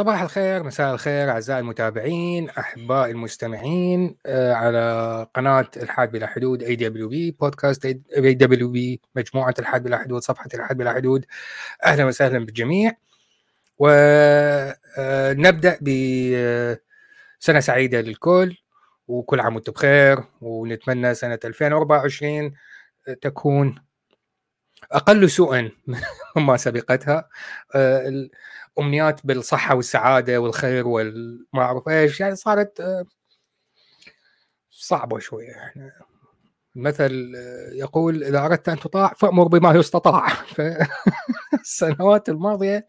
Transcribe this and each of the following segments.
صباح الخير مساء الخير أعزائي المتابعين أحبائي المستمعين آه، على قناة إلحاد بلا حدود اي دبليو بي بودكاست اي دبليو بي مجموعة الحاد بلا حدود صفحة إلحاد بلا حدود. أهلا وسهلا بالجميع. ونبدا بسنه سعيدة للكل وكل عام وأنتم بخير ونتمنى سنة 2024 تكون أقل سوءا مما سبقتها. آه، امنيات بالصحة والسعادة والخير والما اعرف إيش يعني صارت آه، صعبة شوية. إحنا المثل آه، يقول إذا أردت أن تطاع فأمر بما يستطاع. فالسنوات الماضية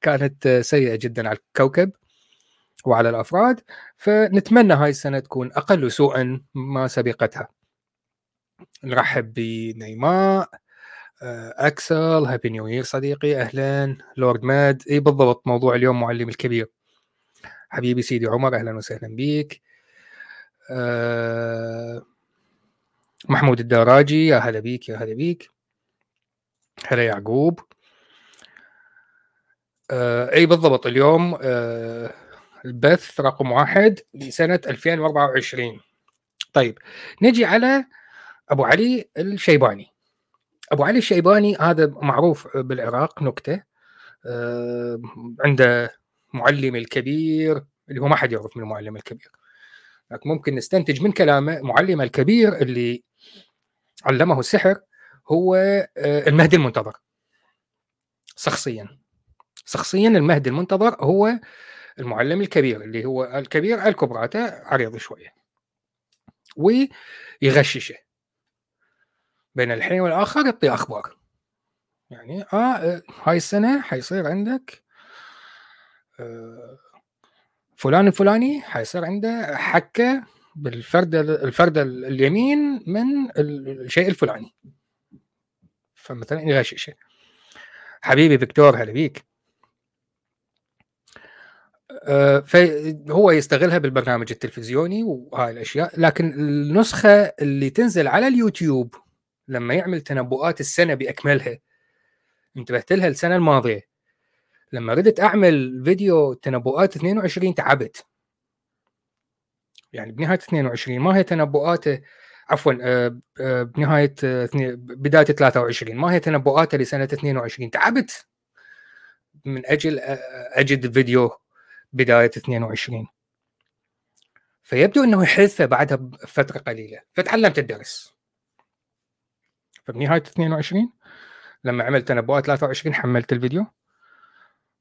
كانت سيئة جدا على الكوكب وعلى الأفراد. فنتمنى هاي السنة تكون أقل سوءا ما سبقتها. نرحب بنيماء. آه، أكسل happy new year صديقي أهلا. لورد ماد إي بالضبط موضوع اليوم معلم الكبير. حبيبي سيدي عمر أهلا وسهلا بيك. أه محمود الدراجي يا هلا بيك يا هلا بيك. هلا يعقوب. أه إي بالضبط اليوم أه البث رقم واحد لسنة 2024 طيب نجي على أبو علي الشيباني. أبو علي الشيباني هذا معروف بالعراق نكتة آه، عنده معلم الكبير اللي هو ما حد يعرف من المعلم الكبير. لكن ممكن نستنتج من كلامه معلم الكبير اللي علمه السحر هو آه، المهدي المنتظر. شخصيا. شخصيا المهدي المنتظر هو المعلم الكبير اللي هو الكبير الكبراته عريض شوية. ويغششه. بين الحين والآخر يعطي أخبار. يعني آه, آه، هاي السنة حيصير عندك آه فلان الفلاني حيصير عنده حكة بالفرد الفرد اليمين من الشيء الفلاني. فمثلا يغششه حبيبي فيكتور هلا بيك. آه، فهو يستغلها بالبرنامج التلفزيوني وهاي الأشياء لكن النسخة اللي تنزل على اليوتيوب لما يعمل تنبؤات السنة بأكملها. انتبهت لها السنة الماضية. لما ردت أعمل فيديو تنبؤات 22 تعبت. يعني بنهاية 22 ما هي تنبؤاته عفوا آه، آه، بنهاية آه، بداية 23 ما هي تنبؤاته لسنة 22 تعبت. من أجل أجد فيديو بداية 22 فيبدو إنه يحث بعدها بفترة قليلة. فتعلمت الدرس. فبنهايه 22 لما عملت تنبؤات 23 حملت الفيديو.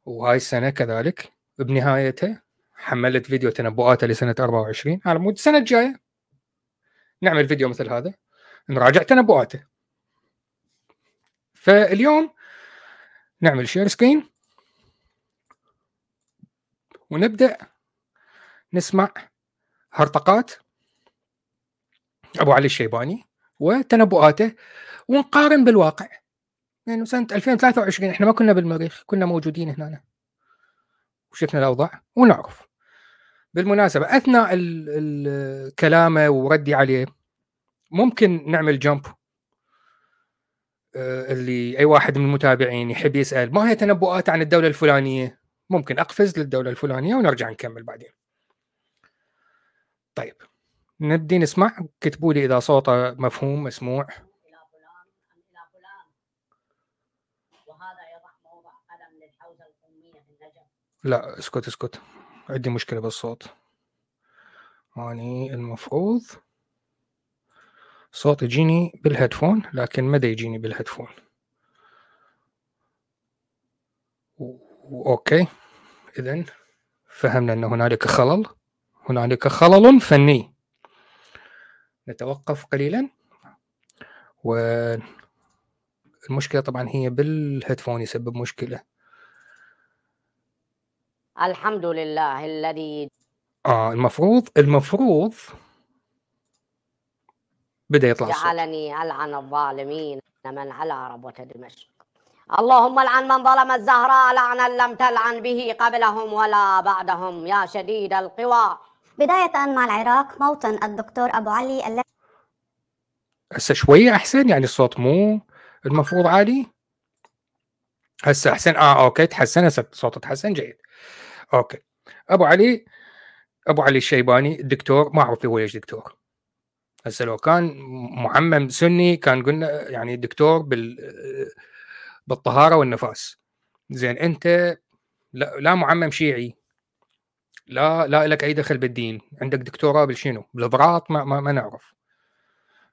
وهاي السنة كذلك. بنهايتها حملت فيديو تنبؤاته لسنة 24 على مود السنة الجاية نعمل فيديو مثل هذا. نراجع تنبؤاته فاليوم نعمل share screen ونبدأ نسمع هرطقات. أبو علي الشيباني. وتنبؤاته ونقارن بالواقع. يعني سنة 2023 إحنا ما كنا بالمريخ كنا موجودين هنا وشفنا الأوضاع ونعرف. بالمناسبة أثناء كلامه وردي عليه ممكن نعمل جمب؟ آه، اللي أي واحد من المتابعين يحب يسأل ما هي تنبؤات عن الدولة الفلانية؟ ممكن أقفز للدولة الفلانية ونرجع نكمل بعدين. طيب. نبدي نسمع. كتبوا لي إذا صوته مفهوم مسموع. لا اسكت اسكت. عندي مشكلة بالصوت. اني المفروض. صوت يجيني بال headphone لكن ما يجيني بال headphone؟ okay. اذا فهمنا إن هنالك خلل. هنالك خلل فني. نتوقف قليلا. والمشكلة طبعا هي بالهيدفون يسبب مشكلة. الحمد لله الذي آه المفروض المفروض بدأ يطلع جعلني ألعن الظالمين من على ربوة دمشق. اللهم العن من ظلم الزهراء لعنا لم تلعن به قبلهم ولا بعدهم. يا شديد القوى بداية مع العراق موطن الدكتور أبو علي الذي هسه شوية أحسن يعني الصوت مو المفروض عالي؟ هسه أحسن؟ آه okay تحسن هسه الصوت تحسن جيد. okay. أبو علي أبو علي الشيباني الدكتور ما أعرف هو إيش دكتور. هسه لو كان معمم سني كان قلنا يعني دكتور بال بالطهارة والنفاس. زين أنت لا, لا معمم شيعي. لا لا لك أي دخل بالدين. عندك دكتوراه بالشنو؟ بالابراط ما, ما, ما نعرف.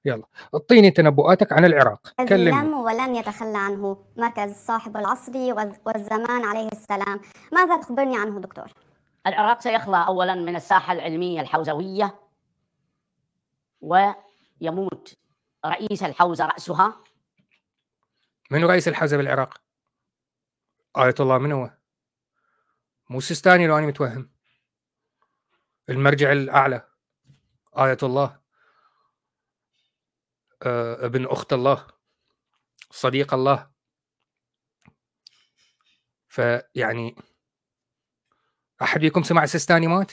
يلا. أعطيني تنبؤاتك عن العراق. كلمني. لم ولن يتخلى عنه. مركز صاحب العصر والزمان عليه السلام. ماذا تخبرني عنه دكتور؟ العراق سيخلى اولا من الساحة العلمية الحوزوية ويموت رئيس الحوزة رأسها. من رئيس الحوزة بالعراق؟ آية الله من هو؟ مو السيستاني لو أنا متوهم. المرجع الأعلى آية الله. آه ابن أخت الله صديق الله. فيعني أحد فيكم سمع السيستاني مات؟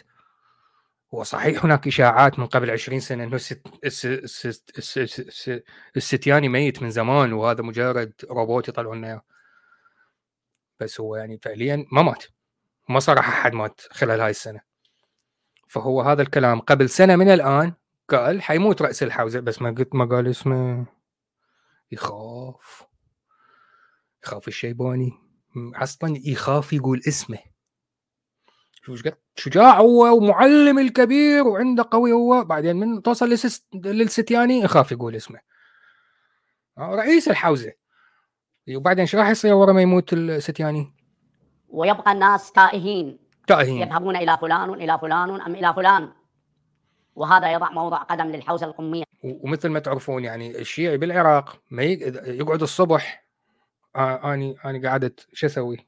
هو صحيح هناك إشاعات من قبل 20 سنة إنه الست الست الست الست الستياني ميت من زمان وهذا مجرد روبوت يطلعون لنا بس هو يعني فعليا ما مات. ما صرح أحد مات خلال هاي السنة. فهو هذا الكلام. قبل سنة من الآن قال حيموت رأس الحوزة بس ما قلت ما قال اسمه. يخاف. يخاف الشيباني. أصلا يخاف يقول اسمه. شو قد شجاع هو ومعلم الكبير وعنده قوي هو. بعدين من توصل للستياني يخاف يقول اسمه. آه، رئيس الحوزة. وبعدين إيش راح يصير ورا ما يموت الستياني؟ ويبقى الناس تائهين. تائهين يذهبون إلى فلان إلى فلان أم إلى فلان وهذا يضع موضع قدم للحوزة القمية ومثل ما تعرفون يعني الشيعي بالعراق ما يقعد الصبح آه أني أني قعدت شو أسوي؟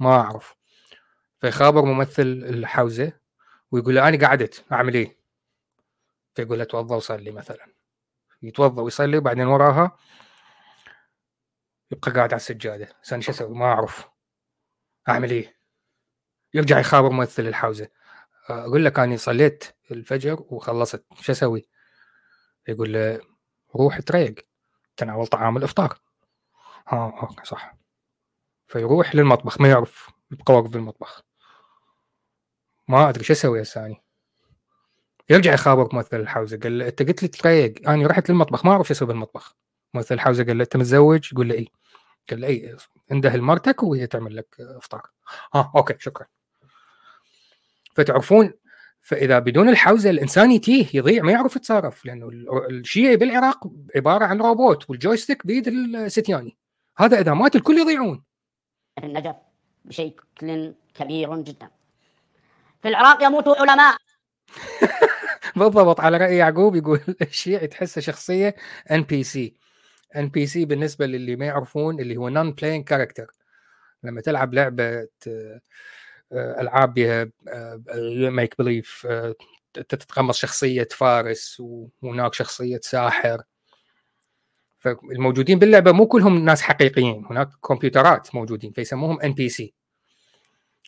ما أعرف فيخابر ممثل الحوزة ويقول له أنا قعدت أعمل إيه؟ فيقول له توضأ وصلي مثلا يتوضأ ويصلي وبعدين وراها يبقى قاعد على السجادة بس أنا شو أسوي؟ ما أعرف أعمل إيه؟ يرجع يخابر ممثل الحوزة. أقول لك أني صليت الفجر وخلصت. شو أسوي؟ يقول له روح تريق. تناول طعام الإفطار. ها أوكي صح. فيروح للمطبخ ما يعرف يبقى واقف بالمطبخ ما أدري شو أسوي هسه يرجع يخابر ممثل الحوزة. قال له أنت قلت لي تريق. أنا رحت للمطبخ. ما أعرف شو أسوي بالمطبخ. ممثل الحوزة قال له أنت متزوج؟ يقول له إي. قال له إي انده لمرتك وهي تعمل لك إفطار. ها okay شكرا. فتعرفون فإذا بدون الحوزة الإنسان يتيه يضيع ما يعرف يتصرف لأنه الشيعي بالعراق عبارة عن روبوت وال joystick بيد السيستاني. هذا إذا مات الكل يضيعون. النجف بشكل كبير جدا. في العراق يموت علماء. بالضبط على رأي يعقوب يقول الشيعي تحسه شخصية ان بي سي ان بي سي بالنسبة للي ما يعرفون اللي هو non-playing character لما تلعب لعبة آه، ألعاب بها make آه، believe آه، تتقمص شخصية فارس وهناك شخصية ساحر. فالموجودين باللعبة مو كلهم ناس حقيقيين هناك كمبيوترات موجودين فيسموهم NPC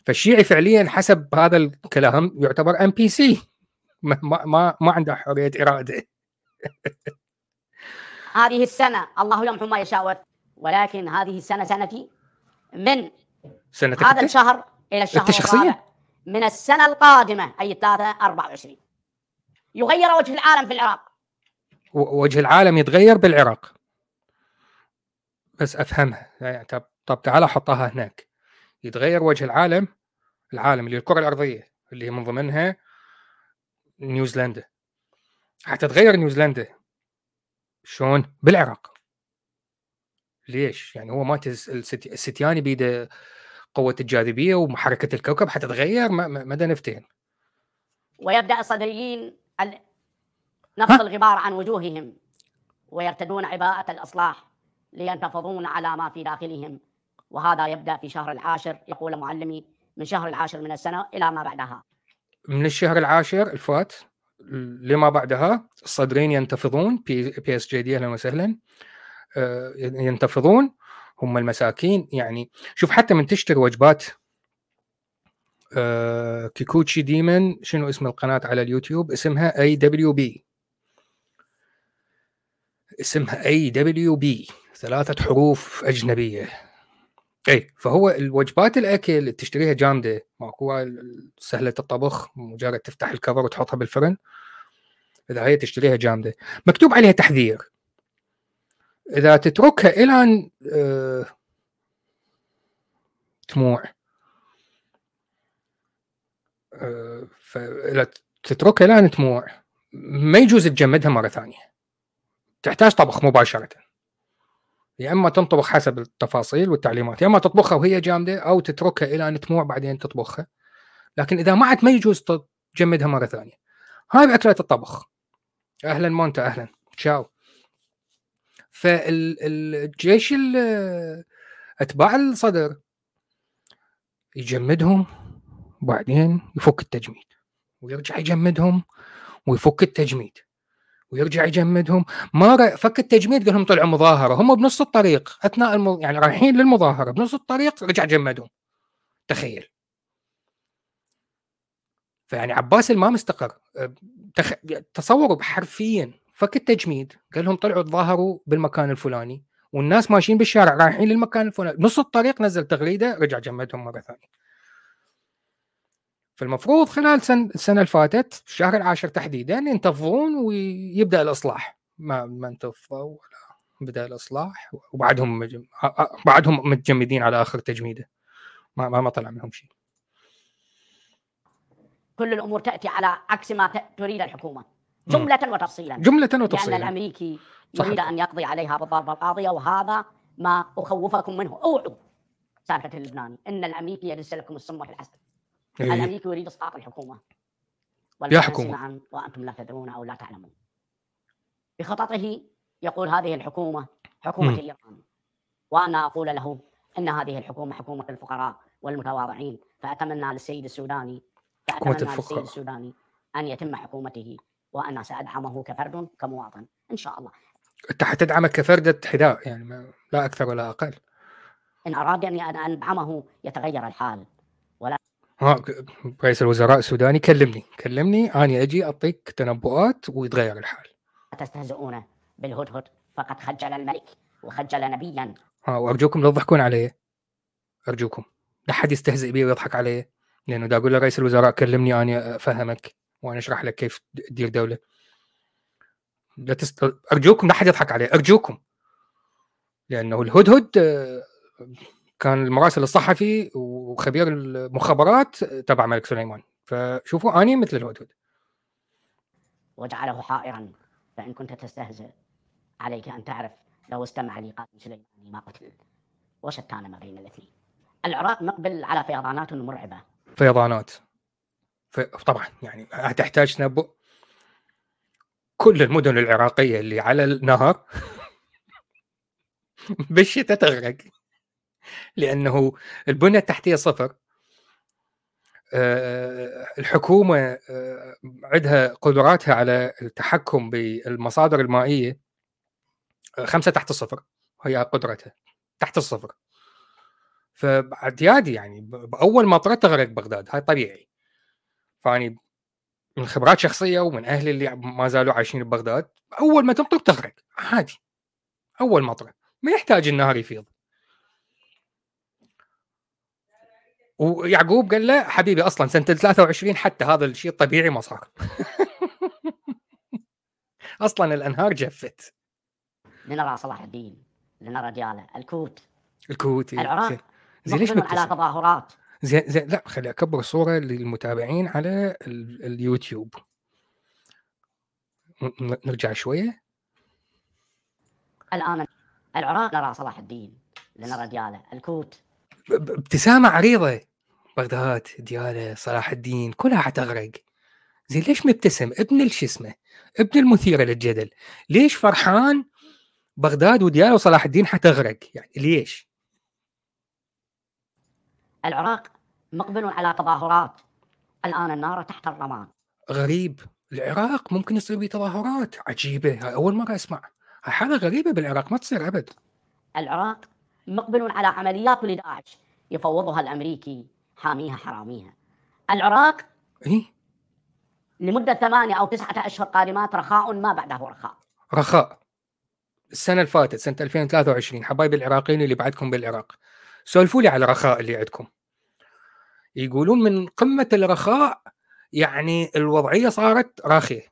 فالشيعي فعليا حسب هذا الكلام يعتبر NPC ما ما ما عنده حرية إرادة. هذه السنة الله يمحو ما يشاء ولكن هذه السنة سنتي من سنة هذا الشهر إلى الشهر الرابع. من السنة القادمة أي 3 24 يغير وجه العالم في العراق. وجه العالم يتغير بالعراق. بس أفهمها. يعني طب طب تعال حطها هناك. يتغير وجه العالم العالم اللي الكرة الأرضية اللي من ضمنها نيوزيلندا. حتتغير نيوزيلندا. شلون؟ بالعراق. ليش؟ يعني هو مات الستياني بيده قوة الجاذبية وحركة الكوكب حتتغير مدى نفتهم ويبدأ الصدريين نفض الغبار عن وجوههم ويرتدون عباءة الإصلاح لينتفضون على ما في داخلهم. وهذا يبدأ في شهر العاشر يقول معلمي من شهر العاشر من السنة إلى ما بعدها. من الشهر العاشر الفات؟ لما بعدها؟ الصدريين ينتفضون بي, بي اس جي دي أهلا وسهلا. آه، ينتفضون هم المساكين. يعني شوف حتى من تشتري وجبات آه، كيكوتشي ديمن شنو اسم القناة على اليوتيوب؟ اسمها اي دبليو بي اسمها اي دبليو بي ثلاثة حروف أجنبية. اي فهو الوجبات الأكل اللي تشتريها جامدة ماكو سهلة الطبخ مجرد تفتح ال cover وتحطها بالفرن إذا هي تشتريها جامدة. مكتوب عليها تحذير. إذا تتركها إلى أن آه، تموع. آه، فاذا تتركها إلى أن تموع ما يجوز تجمدها مرة ثانية. تحتاج طبخ مباشرة. يا إما تنطبخ حسب التفاصيل والتعليمات يا إما تطبخها وهي جامدة أو تتركها إلى أن تموع بعدين تطبخها. لكن إذا معت ما يجوز تجمدها مرة ثانية. هاي اكله الطبخ. أهلا مونتا أهلا. تشاو فالجيش أتباع الصدر يجمدهم وبعدين يفك التجميد. ويرجع يجمدهم ويفك التجميد. ويرجع يجمدهم. ما فك التجميد قال لهم طلعوا مظاهرة. هم بنص الطريق أثناء الم... يعني رايحين للمظاهرة بنص الطريق رجع جمدهم. تخيل. فيعني عباس ما مستقر تخ... تصوروا حرفيا فك التجميد قال لهم طلعوا تظاهروا بالمكان الفلاني والناس ماشيين بالشارع رايحين للمكان الفلاني. نص الطريق نزل تغريدة رجع جمدهم مرة ثانية. فالمفروض خلال سن السنة اللي فاتت الشهر العاشر تحديدا ينتفضون ويبدأ الإصلاح. ما ما انتفضوا ولا بدأ الإصلاح وبعدهم مجم... بعدهم متجمدين على آخر تجميده. ما ما, ما طلع منهم شيء. كل الأمور تأتي على عكس ما تريد الحكومة. جملة وتفصيلا. جملة وتفصيلا. لأن الأمريكي يريد أن يقضي عليها بالضربة القاضيه وهذا ما أخوفكم منه. أوعوا سالفة اللبناني. إن الأمريكي يدس لكم السم في العسل. الامريكي يريد إسقاط الحكومة. يا حكومة. معا وأنتم لا تدرون أو لا تعلمون. بخططه يقول هذه الحكومة حكومة م. ايران وأنا أقول له إن هذه الحكومة حكومة الفقراء والمتواضعين. فأتمنى للسيد السوداني فأتمنى للسيد السوداني أن يتم حكومته. وأنا سأدعمه كفرد كمواطن. إن شاء الله. أنت حتدعمه كفرد حذاء يعني لا أكثر ولا أقل. إن أراد أن أدعمه يتغير الحال. ها رئيس الوزراء السوداني كلمني كلمني اني أجي أعطيك تنبؤات ويتغير الحال. تستهزئون بالهدهد؟ فقد خجل الملك وخجل نبيا. ها وأرجوكم لا تضحكون علي. أرجوكم. لا حد يستهزئ بي ويضحك علي لأنه دا أقول لرئيس الوزراء كلمني اني أفهمك وأنا أشرح لك كيف تدير دولة. لا تست... أرجوكم لا حد يضحك علي أرجوكم. لأنه الهدهد آه، كان المراسل الصحفي وخبير المخابرات تبع الملك سليمان. فشوفوا أني مثل الهدهد وجعله حائرا. فإن كنت تستهزئ عليك أن تعرف لو استمع لي قائد سليماني ما قتل. وشتان ما بين الإثنين. العراق مقبل على فيضانات مرعبة. فيضانات. طبعا يعني تحتاج تنبؤ كل المدن العراقية اللي على النهر بالشتاء تغرق. لأنه البنية التحتية صفر. آه، الحكومة آه، عندها قدراتها على التحكم بالمصادر المائية آه، خمسة تحت الصفر هي قدرتها. تحت الصفر. فاعتيادي يعني بأول مطره تغرق بغداد. هاي طبيعي. فأني من خبرات شخصية ومن أهلي اللي ما زالوا عايشين ببغداد أول ما تمطر تغرق. عادي. أول مطره ما يحتاج النهر يفيض. ويعقوب قال له حبيبي أصلا سنة 23 حتى هذا الشيء الطبيعي ما صار. أصلا الأنهار جفت. لنرى صلاح الدين لنرى دياله الكوت الكوت العراق. زين. ليش على تظاهرات. زين زين. لا خلي أكبر الصورة للمتابعين على اليوتيوب. نرجع شوية. الآن العراق نرى صلاح الدين لنرى دياله الكوت ابتسامة عريضة. بغداد دياله صلاح الدين كلها حتغرق. زين ليش مبتسم؟ ابن شو اسمه؟ ابن المثيره للجدل ليش فرحان بغداد ودياله وصلاح الدين حتغرق؟ يعني ليش؟ العراق مقبل على تظاهرات. الآن النار تحت الرماد. غريب. العراق ممكن يصير به تظاهرات. عجيبة. أول مرة أسمع. حالة غريبة بالعراق ما تصير أبد. العراق مقبل على عمليات لداعش يفوضها الأمريكي. حاميها حراميها. العراق إيه؟ لمدة ثمانية أو تسعة أشهر قادمات رخاء ما بعده رخاء. رخاء. السنة اللي فاتت سنه 2023 حبايبي العراقيين اللي بعدكم بالعراق. سولفوا لي على الرخاء اللي عندكم. يقولون من قمة الرخاء يعني الوضعية صارت راخية.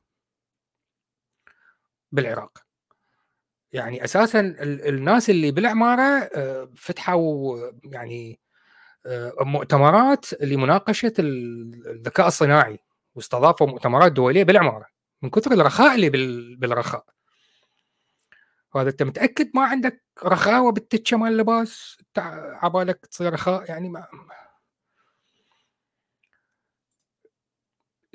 بالعراق. يعني أساسا الناس اللي بالعماره آه، فتحوا يعني آه، مؤتمرات لمناقشة الذكاء الصناعي واستضافوا مؤتمرات دولية بالعمارة من كثر الرخاء اللي بالرخاء. هذا أنت متأكد ما عندك رخاوة بالتتشة مال اللباس عبالك تصير رخاء؟ يعني ما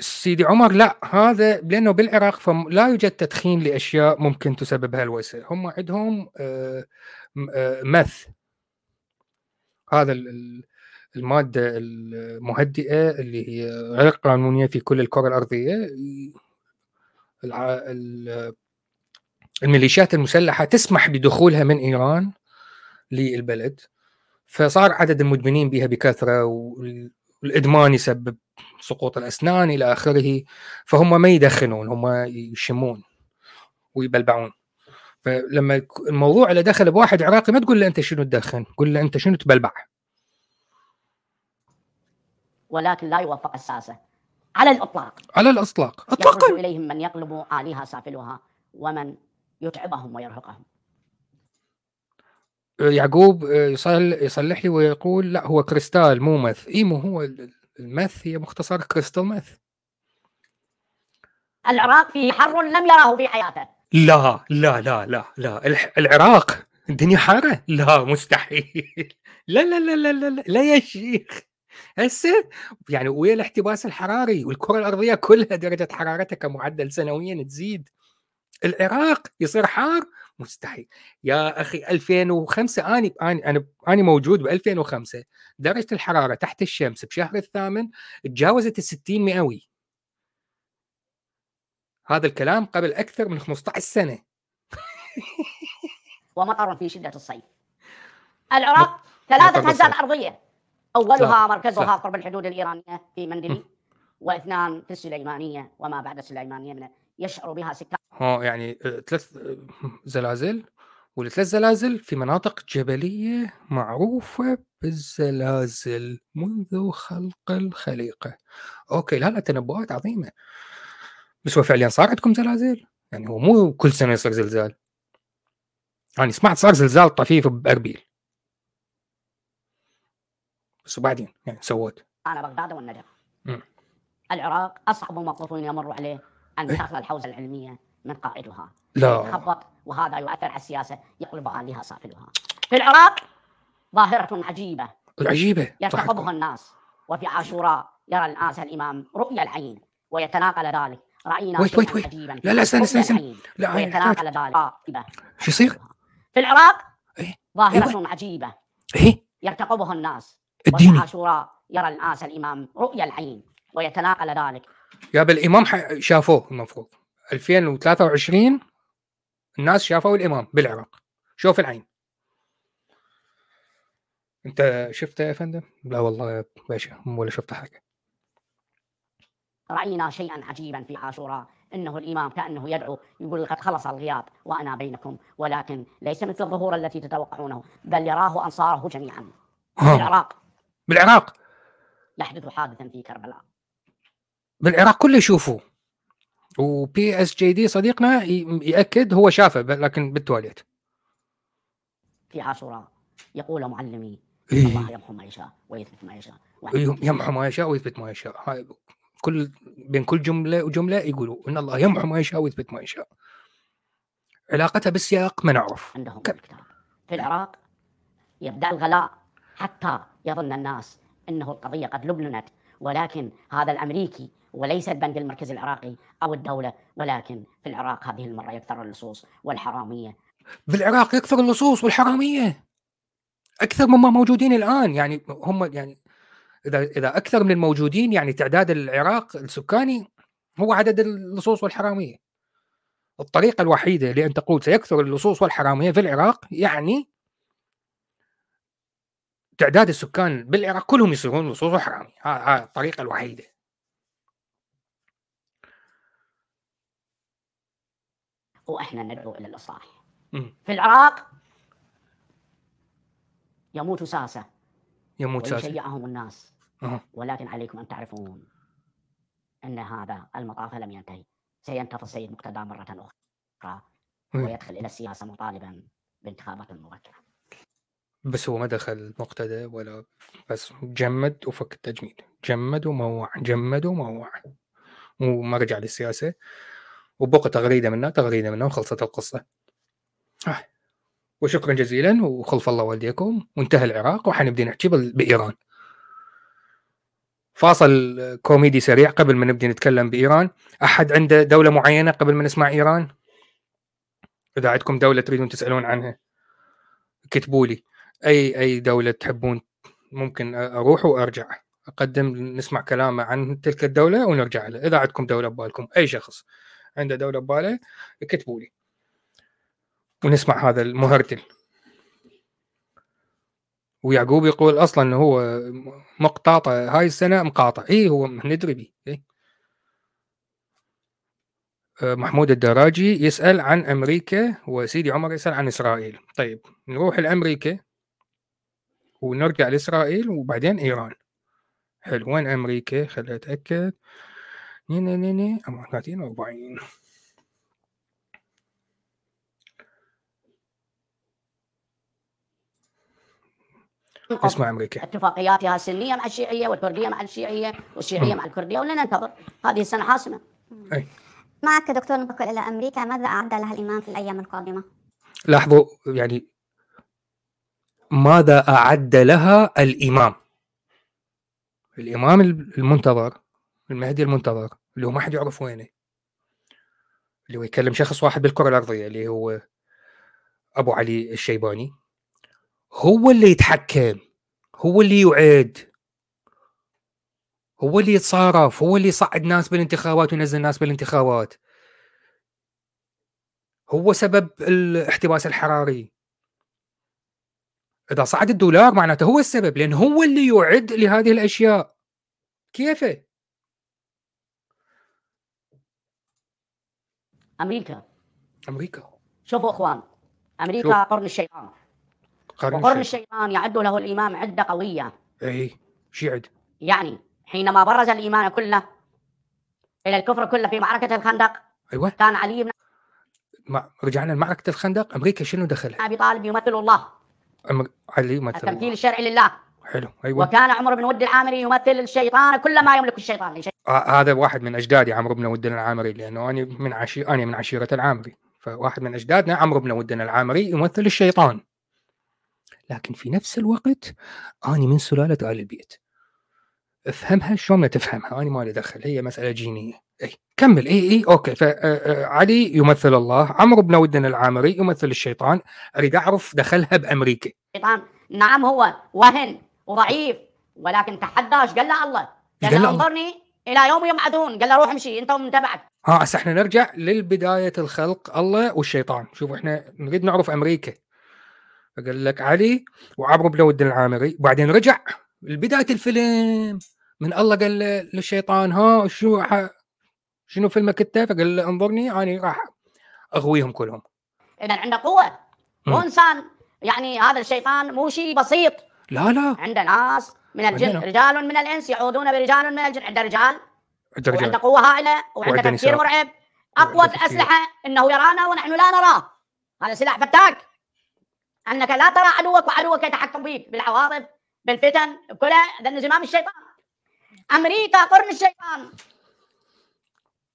سيدي عمر لا هذا لأنه بالعراق فلا يوجد تدخين لأشياء ممكن تسببها الوسه هم عندهم آه، آه، مث هذا المادة المهدئة اللي هي غير قانونية في كل الكرة الأرضية الميليشيات المسلحة تسمح بدخولها من إيران للبلد فصار عدد المدمنين بها بكثرة والإدمان يسبب سقوط الأسنان إلى آخره فهم ما يدخنون هم يشمون ويبلبعون. فلما الموضوع اللي دخل بواحد عراقي ما تقول له أنت شنو تدخن قول له أنت شنو تبلبع؟ ولكن لا يوفق الساسه على الإطلاق. على الإطلاق. اطلاقا إليهم من يقلب اليها سافلها ومن يتعبهم ويرهقهم. يعقوب يصلح لي ويقول لا هو كريستال مو مث إي مو هو المث هي مختصر كريستال مث العراق في حر لم يراه في حياته. لا لا لا لا لا. العراق الدنيا حارة؟ لا مستحيل. لا لا لا لا لا لا يا شيخ. هسه؟ يعني ويا الاحتباس الحراري والكرة الأرضية كلها درجة حرارتها كمعدل سنويا تزيد. العراق يصير حار؟ مستحيل. يا أخي 2005 أني أنا أني موجود ب 2005 درجة الحرارة تحت الشمس بشهر الثامن تجاوزت ال 60 مئوي. هذا الكلام قبل أكثر من 15 سنة. ومطر في شدة الصيف. العراق ثلاثة هزات أرضية. أولها مركزها قرب الحدود الإيرانية في مندلي وإثنان في السليمانية وما بعد السليمانية من يشعر بها سكان. ها يعني آه، ثلاث آه، زلازل والثلاث زلازل في مناطق جبلية معروفة بالزلازل منذ خلق الخليقة. أوكي لا لا تنبؤات عظيمة. بس هو فعليا صار عندكم زلازل؟ يعني هو مو كل سنة يصير زلزال. يعني سمعت صار زلزال طفيف بأربيل. بس وبعدين يعني سوت أنا بغداد والنجف. العراق أصعب موقف يمر عليه أن إيه؟ تأخذ الحوزة العلمية من قائدها. لا. وهذا يؤثر على السياسة يقلبها لها صافلها. في العراق ظاهرة عجيبة. عجيبة يرتقبها الناس وفي عاشوراء يرى الناس الإمام رؤيا العين ويتناقل ذلك. رأينا ويت ويت ويت. عجيبا لا لا استنى استنى لا ويتناقل ذلك. شو يصير؟ في العراق إيه؟ ظاهرة إيه؟ عجيبة. إيه؟ يرتقبها الناس. الديني عاشوراء يرى الناس الإمام رؤيا العين ويتناقل ذلك. يا بالامام شافوه المفروض. 2023 الناس شافوا الإمام بالعراق. شوف العين. أنت شفته يا فندم؟ لا والله يا باشا ولا شفت حاجة. رأينا شيئا عجيبا في عاشوراء. إنه الإمام كأنه يدعو يقول قد خلص الغياب وأنا بينكم ولكن ليس مثل الظهور التي تتوقعونه بل يراه أنصاره جميعا. بالعراق. بالعراق يحدث حادثا في كربلاء. بالعراق كله يشوفوه. وبي اس جي دي صديقنا يأكد هو شافه لكن بالتواليت. في عاشوراء. يقول معلمي إيه؟ الله يمحو ما يشاء ويثبت ما يشاء. يمحو ما يشاء ويثبت ما يشاء. هاي كل بين كل جملة وجملة يقولوا إن الله يمحو ما يشاء ويثبت ما يشاء. علاقتها بالسياق ما نعرف عندهم كم. في العراق يبدأ الغلاء. حتى يظن الناس إنه القضية قد لبنت ولكن هذا الأمريكي وليس البنك المركزي العراقي أو الدولة ولكن في العراق هذه المرة يكثر اللصوص والحرامية. بالعراق يكثر اللصوص والحرامية. أكثر مما موجودين الآن يعني هم يعني إذا إذا أكثر من الموجودين يعني تعداد العراق السكاني هو عدد اللصوص والحرامية. الطريقة الوحيدة لأن تقول سيكثر اللصوص والحرامية في العراق يعني تعداد السكان بالعراق كلهم يصيرون لصوص وحراميه هذه الطريقة الوحيدة. وإحنا ندعو إلى الإصلاح. في العراق يموت ساسة يموت ساسي ويشيعهم الناس. أها. ولكن عليكم أن تعرفون أن هذا المطاف لم ينتهي. سينتفض السيد مقتدى مرة أخرى مم. ويدخل إلى السياسة مطالبا بانتخابات مبكرة. بس هو ما دخل مقتدى ولا بس جمد وفك التجميد جمد وموع جمد وموع. وما رجع للسياسة. وبقى تغريدة منه تغريدة منه وخلصت القصة. آه. وشكرا جزيلا وخلف الله والديكم. وانتهى العراق وحنبدي نحكي بإيران. فاصل كوميدي سريع قبل ما نبدي نتكلم بإيران. أحد عنده دولة معينة قبل ما نسمع إيران؟ إذا عندكم دولة تريدون تسألون عنها. كتبوا لي. أي أي دولة تحبون ممكن أروح وأرجع. أقدم نسمع كلامه عن تلك الدولة ونرجع له. إذا عندكم دولة ببالكم أي شخص عنده دولة بباله اكتبوا لي. ونسمع هذا المهرتل ويعقوب يقول أصلا إنه هو مقطاطه هاي السنة مقاطع. اي هو ندري بيه إيه. محمود الدراجي يسأل عن أمريكا وسيدي عمر يسأل عن إسرائيل. طيب نروح لأمريكا. ونرجع لإسرائيل وبعدين إيران. حلو وين أمريكا؟ خليني أتأكد. ني ني ني ني. 34 40 اسمع أمريكا. اتفاقياتها السنية مع الشيعية والكردية مع الشيعية والشيعية مع الكردية ولننتظر هذه السنة حاسمة معك دكتور ننتقل إلى أمريكا ماذا أعد لها الإمام في الأيام القادمة؟ لاحظوا يعني ماذا أعد لها الإمام؟ الإمام المنتظر المهدي المنتظر اللي هو ما حد يعرف وينه. اللي هو يكلم شخص واحد بالكرة الأرضية اللي هو أبو علي الشيباني. هو اللي يتحكم هو اللي يعد هو اللي يتصارف هو اللي يصعد ناس بالانتخابات وينزل ناس بالانتخابات. هو سبب الاحتباس الحراري. إذا صعد الدولار معناته هو السبب لأن هو اللي يعد لهذه الأشياء. كيفه أمريكا. أمريكا. شوفوا أخوان أمريكا شوف. قرن الشيطان. قرن وقرن الشيء الشيطان يعد له الإمام عدة قوية. إي شي عد يعني حينما برز الإيمان كله إلى الكفر كله في معركة الخندق أيوه. كان علي بن ما رجعنا لمعركة الخندق. أمريكا شنو دخلها؟ أبي طالب يمثل الله. أمر... علي مثل التمثيل. الشرعي لله. حلو أيوه. وكان عمر بن ود العامري يمثل الشيطان كل ما يملك الشيطان آه هذا واحد من أجدادي عمرو بن ودنا العامري لأنه أنا من عشير أنا من عشيرة العامري. فواحد من أجدادنا عمرو بن ودنا العامري يمثل الشيطان. لكن في نفس الوقت أنا من سلالة آل البيت. افهمها شلون ما تفهمها؟ أنا ما لي دخل هي مسألة جينية. اي كمل. اي اي okay. فعلي يمثل الله عمرو بن ودنا العامري يمثل الشيطان. أريد أعرف دخلها بأمريكا. الشيطان نعم هو وهن وضعيف ولكن تحدى. إيش قال له الله؟ قال له؟ انظرني إلى يوم يبعثون. قال له روح امشي أنت ومن تبعك. ها هسه إحنا نرجع للبداية الخلق الله والشيطان. شوف إحنا نريد نعرف أمريكا. فقال لك علي وعمرو بن ود العامري. وبعدين رجع لبداية الفيلم. من الله قال للشيطان ها شو ح... شنو فيلمك أنت؟ فقال له انظرني أنا راح أغويهم كلهم. اذا عنده قوة. مو إنسان يعني هذا الشيطان مو شيء بسيط. لا لا. عنده ناس من الجن عندنا. رجال من الإنس يعودون برجال من الجن. عنده رجال. وعنده الرجال قوة هائلة وعنده وعنده تفكير. مرعب. وعنده اقوى. الأسلحة إنه يرانا ونحن لا نراه. هذا سلاح فتاك. أنك لا ترى عدوك وعدوك يتحكم فيك. بالعواطف بالفتن بكلها هذا زمام الشيطان. أمريكا قرن الشيطان.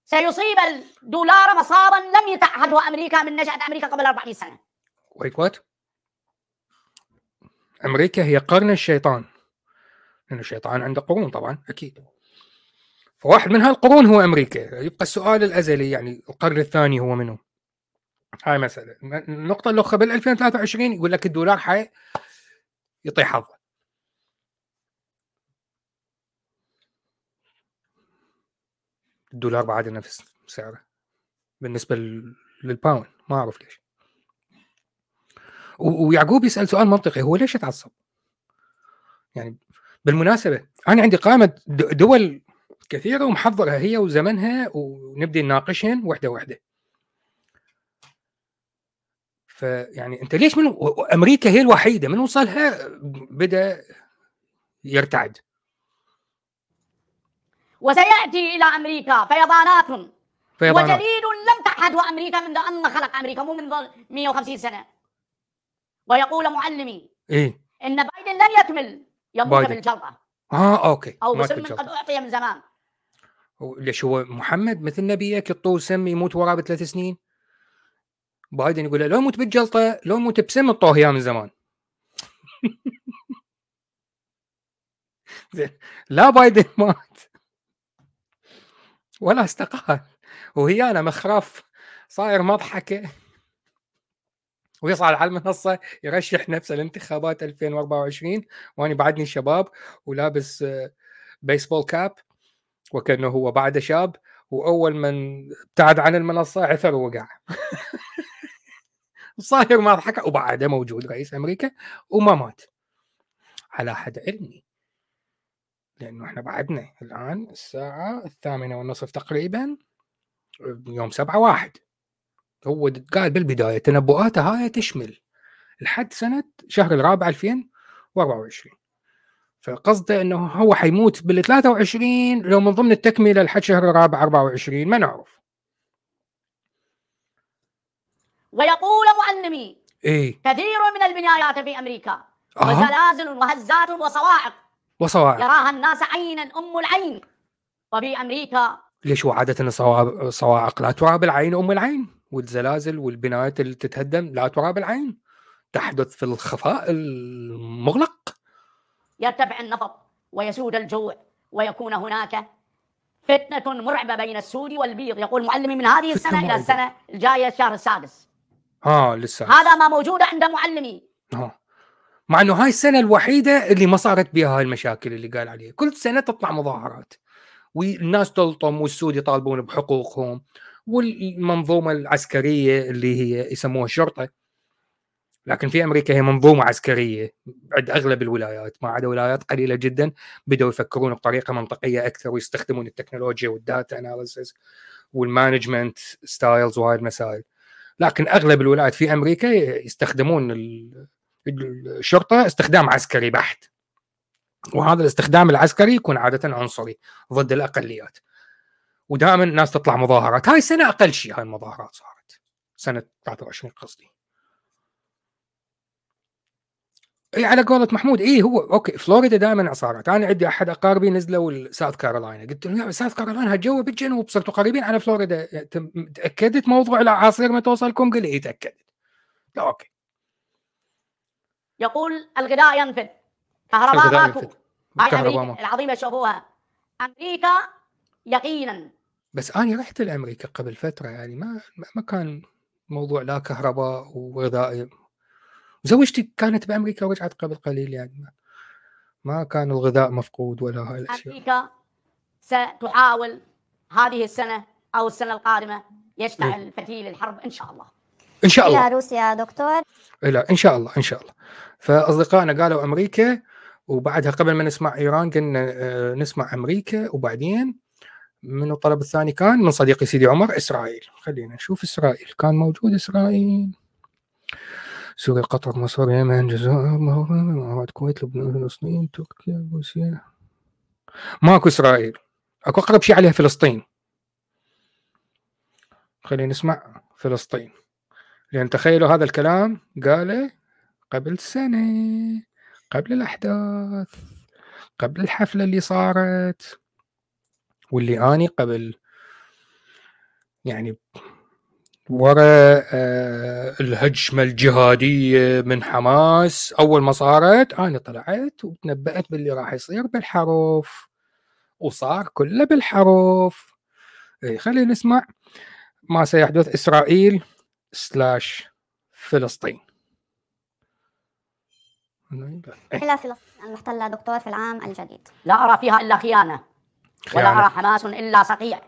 سيصيب الدولار مصابا لم يتعهده أمريكا من نشأة أمريكا قبل 400 سنة. wait what أمريكا هي قرن الشيطان. لأن الشيطان عنده قرون طبعا أكيد. فواحد من هالقرون هو أمريكا. يبقى السؤال الأزلي يعني القرن الثاني هو منه هاي مسألة. النقطه الأخرى بال 2023 يقول لك الدولار حي يطيح حظه. الدولار بعد نفس سعره بالنسبة لل- للباوند ما أعرف ليش ويعقوب يسأل سؤال منطقي هو ليش يتعصب؟ يعني بالمناسبة أنا عندي قائمة دول كثيرة ومحضرها هي وزمنها ونبدي نناقشهن وحدة وحدة. فيعني أنت ليش من أمريكا هي الوحيدة من وصلها بدأ يرتعد وسيأتي إلى أمريكا. فيضانات فيضانات. وجليل لم تحده أمريكا منذ أن خلق أمريكا مو من 150 سنة. ويقول معلمي إيه. إن بايدن لن يكمل. يموت. بالجلطه آه أوكي. أو بسم. قد أعطي من زمان. ليش هو محمد مثل نبيك يطول سم يموت وراه بثلاث سنين؟ بايدن يقول له لو يموت بالجلطة لو يموت بسم اياه من زمان. لا بايدن مات. ولا استقال وهي أنا مخرف صاير مضحكه ويصعد على المنصة يرشح نفسه لانتخابات 2024 وأنا بعدني شباب ولابس آه، بيسبول كاب وكأنه هو بعد شاب وأول من ابتعد عن المنصة عثر ووقع. صاير مضحكه وبعده موجود رئيس أمريكا وما مات. على حد علمي. لأنه إحنا بعدنا الآن الساعة الثامنة والنصف تقريبا يوم سبعة واحد. هو قال بالبداية تنبؤاته هاي تشمل لحد سنة شهر الرابع 2024 فقصده إنه هو حيموت بال 23 لو من ضمن التكملة لحد شهر الرابع 24 ما نعرف. ويقول معلمي إيه. كثير من البنايات في أمريكا آه وزلازل وهزات وصواعق وصواعق يراها الناس عينا أم العين. وفي أمريكا ليش الصوا- الصواعق لا ترى بالعين أم العين. والزلازل والبنايات اللي تتهدم لا ترى بالعين تحدث في الخفاء المغلق. يرتفع النفط ويسود الجوع. ويكون هناك فتنة مرعبة بين السود والبيض. يقول معلمي من هذه السنة إلى. السنة الجاية الشهر السادس. ها لسه. هذا ما موجود عند معلمي. ها مع إنه هاي السنة الوحيدة اللي ما صارت بها هاي المشاكل اللي قال عليها. كل سنة تطلع مظاهرات. والناس تلطم والسود يطالبون بحقوقهم والمنظومة العسكرية اللي هي يسموها الشرطه لكن في أمريكا هي منظومة عسكرية عند أغلب الولايات. ما عدا ولايات قليلة جدا بدأوا يفكرون بطريقة منطقية أكثر ويستخدمون التكنولوجيا وال data analysis وال management styles وهاي المسائل. لكن أغلب الولايات في أمريكا يستخدمون ال- الشرطة استخدام عسكري بحت. وهذا الاستخدام العسكري يكون عادة عنصري ضد الأقليات. ودائما الناس تطلع مظاهرات. هاي السنة أقل شيء هاي المظاهرات صارت. سنة 23 قصدي. إي على قولة محمود إي هو okay فلوريدا دائما صارت أنا عندي أحد أقاربي نزلوا ساوث كارولاينا. قلت له يا ساوث كارولاينا الجو بالجنوب صرتوا قريبين على فلوريدا. تأكدت موضوع الاعاصير ما توصلكم؟ قال إي تأكدت. Okay. يقول الغذاء ينفد كهرباء ماكو. ينفد. هاي كهرباء أمريكا ماكو. العظيمة شوفوها. أمريكا يقينا. بس أنا رحت لأمريكا قبل فترة يعني ما ما كان موضوع لا كهرباء وغذاء. زوجتي كانت بأمريكا ورجعت قبل قليل يعني ما, ما كان الغذاء مفقود ولا هاي الأشياء. أمريكا ستحاول هذه السنة أو السنة القادمة يشتعل فتيل الحرب إن شاء الله. إن شاء الله. إلى روسيا دكتور. لا إن شاء الله إن شاء الله. فأصدقائنا قالوا أمريكا وبعدها قبل ما نسمع إيران قلنا آه، نسمع أمريكا وبعدين من الطلب الثاني كان من صديقي سيدي عمر إسرائيل. خلينا نشوف إسرائيل. كان موجود إسرائيل. سوريا قطر مصر اليمن الجزائر الإمارات الكويت لبنان فلسطين تركيا روسيا. ماكو إسرائيل. أكو أقرب شيء عليها فلسطين. خلينا نسمع فلسطين. لأن تخيلوا هذا الكلام قاله قبل سنه قبل الأحداث قبل الحفلة اللي صارت. واللي أني قبل يعني ورا آه، الهجمة الجهادية من حماس. أول ما صارت أنا طلعت وتنبأت باللي راح يصير بالحرف وصار كله بالحرف إيه، خلينا نسمع. ما سيحدث إسرائيل سلاش فلسطين. فلسطين المحتلة دكتور في العام الجديد لا أرى فيها إلا خيانة ولا خيانة. أرى حماس إلا صقيع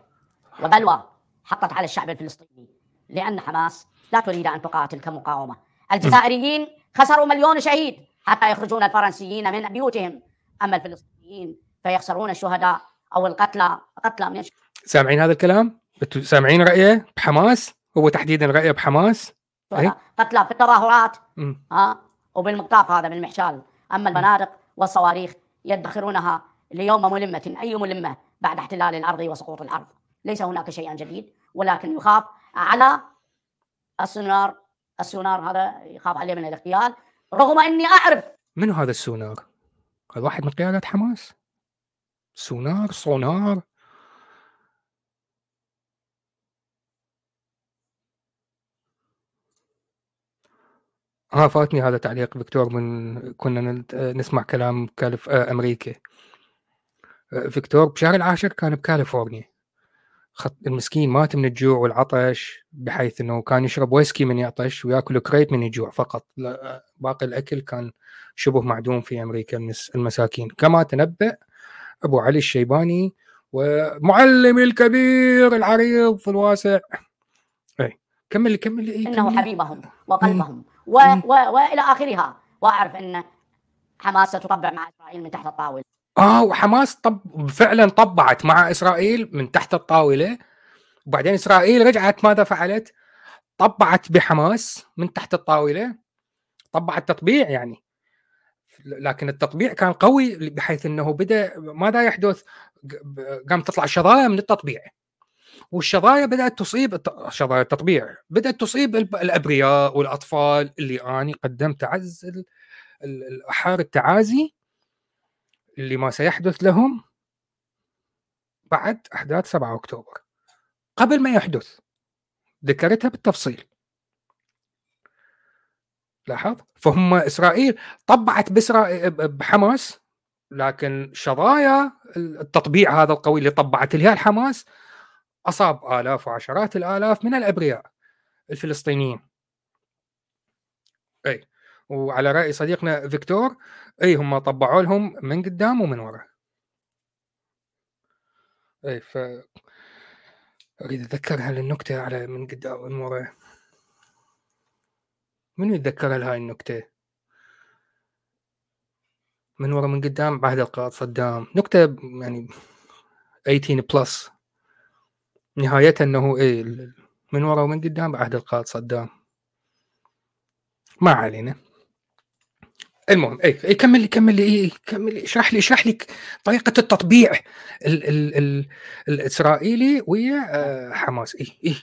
وبلوى حطت على الشعب الفلسطيني لأن حماس لا تريد أن تقاتل كمقاومة الجزائريين خسروا مليون شهيد حتى يخرجون الفرنسيين من بيوتهم أما الفلسطينيين فيخسرون الشهداء أو القتلى قتلى من الش- سامعين هذا الكلام؟ سامعين رأيه بحماس؟ هو تحديدا رأيه بحماس؟ قتلى في التظاهرات. ها وبالمقطاف هذا بالمحشال أما البنادق والصواريخ يدخرونها ليوم ملمة أي ملمة؟ بعد احتلال الأرض وسقوط الأرض. ليس هناك شيء جديد ولكن يخاف على السونار. السونار هذا يخاف عليه من الاغتيال. رغم أني أعرف منو هذا السونار؟ هذا واحد من قيادة حماس. سونار صونار. ها فاتني هذا تعليق فيكتور من كنا نسمع كلام كالف آه، أمريكا آه، فيكتور بشهر العاشر كان بكاليفورنيا. خط المسكين مات من الجوع والعطش بحيث إنه كان يشرب ويسكي من يعطش ويأكل كريب من الجوع فقط. آه، باقي الأكل كان شبه معدوم في أمريكا المس- المساكين. كما تنبأ أبو علي الشيباني ومعلمي الكبير العريض الواسع. اي كمل كمل إيه إنه. حبيبهم وقلبهم. و... و... وإلى آخرها. وأعرف أن حماس ستطبع مع إسرائيل من تحت الطاولة. آه وحماس طب فعلا طبعت مع إسرائيل من تحت الطاولة. وبعدين إسرائيل رجعت ماذا فعلت؟ طبعت بحماس من تحت الطاولة. طبعت تطبيع يعني. لكن التطبيع كان قوي بحيث إنه بدأ ماذا يحدث؟ قام تطلع شظايا من التطبيع. والشظايا بدأت تصيب شظايا التطبيع. بدأت تصيب الأبرياء والأطفال اللي أني قدمت اعز ال- ال- الاحار التعازي اللي ما سيحدث لهم بعد أحداث 7 أكتوبر. قبل ما يحدث ذكرتها بالتفصيل. لاحظ؟ فهم إسرائيل طبعت بإسرائيل بحماس لكن شظايا التطبيع هذا القوي اللي طبعت اليها الحماس أصاب آلاف وعشرات الآلاف من الأبرياء الفلسطينيين. إي وعلى رأي صديقنا فيكتور إي هم طبعوا لهم من قدام ومن ورا. إي ف أريد أتذكر هالنكته على من قدام ومن ورا. منو يتذكر هاي النكتة؟ من ورا من قدام؟ بعد القائد صدام. نكتة يعني 18 plus نهايتها إنه إيه من ورا ومن قدام بعد القائد صدام. ما علينا. المهم اي اي كمل لي كمل لي اي كمل لي اشرح لي اشرح لي طريقة التطبيع ال ال ال الإسرائيلي ويا آه، حماس. اي اي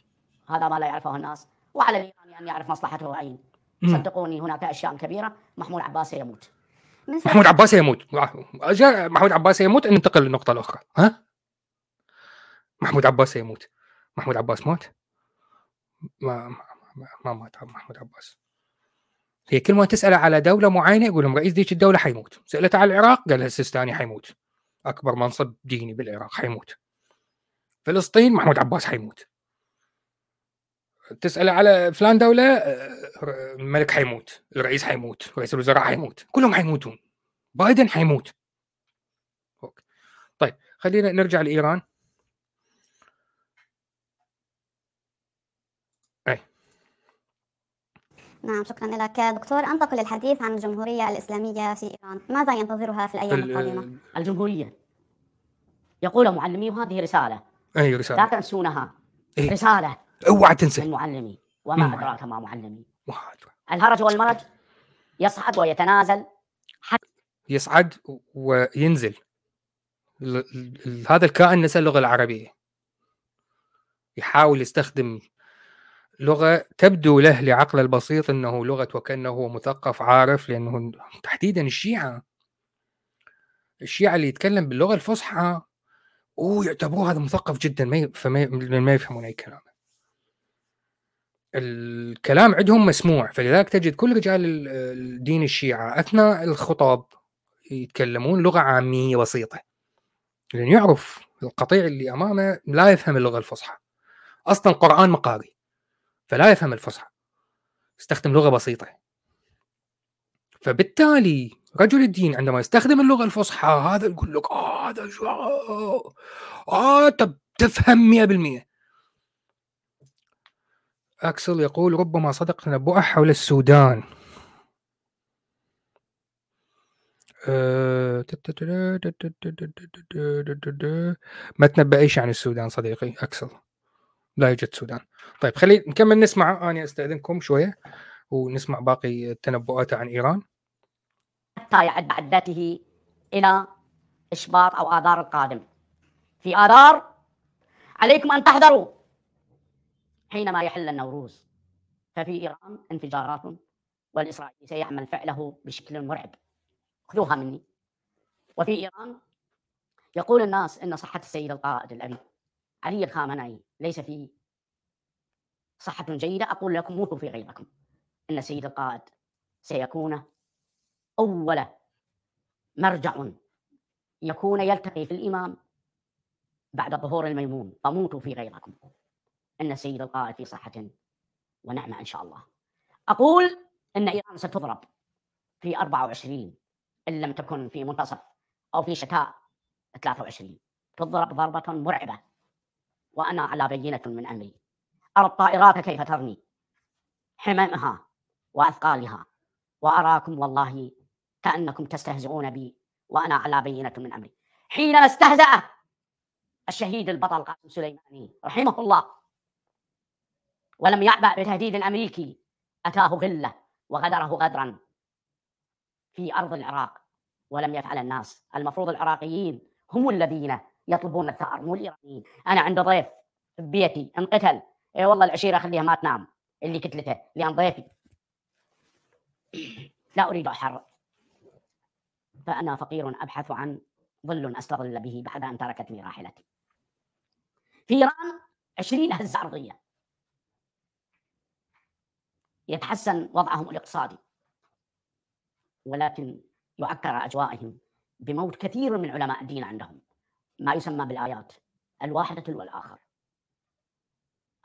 هذا ما لا يعرفه الناس وعلى الايراني أن يعرف مصلحته مم. صدقوني هناك أشياء كبيرة. محمود عباس سيموت شو- محمود عباس يموت. محمود عباس يموت. ننتقل للنقطة الأخرى. ها؟ محمود عباس يموت محمود عباس مات؟ ما ما, ما, ما مات محمود عباس. هي كل ما تسأله على دولة معينة يقول لهم رئيس ديك الدولة حيموت. سألته على العراق قال السيستاني حيموت. أكبر منصب ديني بالعراق حيموت. فلسطين محمود عباس حيموت. تسأله على فلان دولة آه، الملك حيموت الرئيس حيموت رئيس الوزراء حيموت. كلهم حيموتون. بايدن حيموت. أوكي. طيب خلينا نرجع لإيران. نعم شكرا لك. دكتور أنتقل للحديث عن الجمهورية الإسلامية في إيران. ماذا ينتظرها في الأيام ال- القادمة؟ الجمهورية. يقول معلمي وهذه رسالة. أي لا رسالة تنسونها. إيه. رسالة أوعى من تنسى معلمي من وما معلم. أدراك ما معلمي. الهرج والمرج يصعد ويتنازل يصعد وينزل. هذا الكائن نسى اللغة العربية. يحاول يستخدم لغة تبدو له لعقل البسيط أنه لغة وكأنه هو مثقف عارف لأنه تحديدا الشيعة. الشيعة اللي يتكلم باللغة الفصحى أوه يعتبروه هذا مثقف جدا ما فما ما يفهمون أي كلام. الكلام عندهم مسموع فلذلك تجد كل رجال ال- الدين الشيعة أثناء الخطاب يتكلمون لغة عامية بسيطة. لأن يعرف القطيع اللي أمامه لا يفهم اللغة الفصحى. أصلا القرآن مقاري. فلا يفهم الفصحى يستخدم لغة بسيطة فبالتالي رجل الدين عندما يستخدم اللغة الفصحى هذا يقول لك آه هذا شو آه طب تفهم 100% أكسل يقول ربما صدق تنبؤه حول السودان أه، ما تنبأ إيش عن السودان صديقي أكسل لا يوجد سودان. طيب خلي نكمل نسمع أنا أستأذنكم شوية ونسمع باقي تنبؤاته عن إيران. حتى يعد عدته إلى إشباط أو آذار القادم. في آذار عليكم أن تحذروا حينما يحل النوروز. ففي إيران انفجارات والإسرائيلي سيعمل فعله بشكل مرعب. خذوها مني. وفي إيران يقول الناس أن صحة السيد القائد الأبي علي الخامنئي ليس في صحة جيدة أقول لكم موتوا في غيركم إن السيد القائد سيكون أول مرجع يكون يلتقي في الإمام بعد ظهور الميمون فموتوا في غيركم إن السيد القائد في صحة ونعمة إن شاء الله. أقول إن إيران ستضرب في 24 إن لم تكن في منتصف أو في شتاء 23 تضرب ضربة مرعبة. وأنا على بينة من أمري. أرى الطائرات كيف ترمي؟ حمامها وأثقالها. وأراكم والله كأنكم تستهزئون بي وأنا على بينة من أمري. حين استهزأ الشهيد البطل قاسم سليماني رحمه الله. ولم يعبأ بتهديد الأمريكي أتاه غلة وغدره غدرا في أرض العراق. ولم يفعل الناس. المفروض العراقيين هم الذين يطلبون الثأر. مو الإيرانيين أنا عند ضيف في بيتي انقتل اي والله العشيرة خليها ما تنام اللي كتلته لأن ضيفي. لا أريد أحرر. فأنا فقير أبحث عن ظل أستظل به بعد أن تركتني راحلتي. في إيران عشرين هزة أرضية يتحسن وضعهم الاقتصادي. ولكن يعكر أجوائهم بموت كثير من علماء الدين عندهم. ما يسمى بالآيات الواحدة تلو الآخر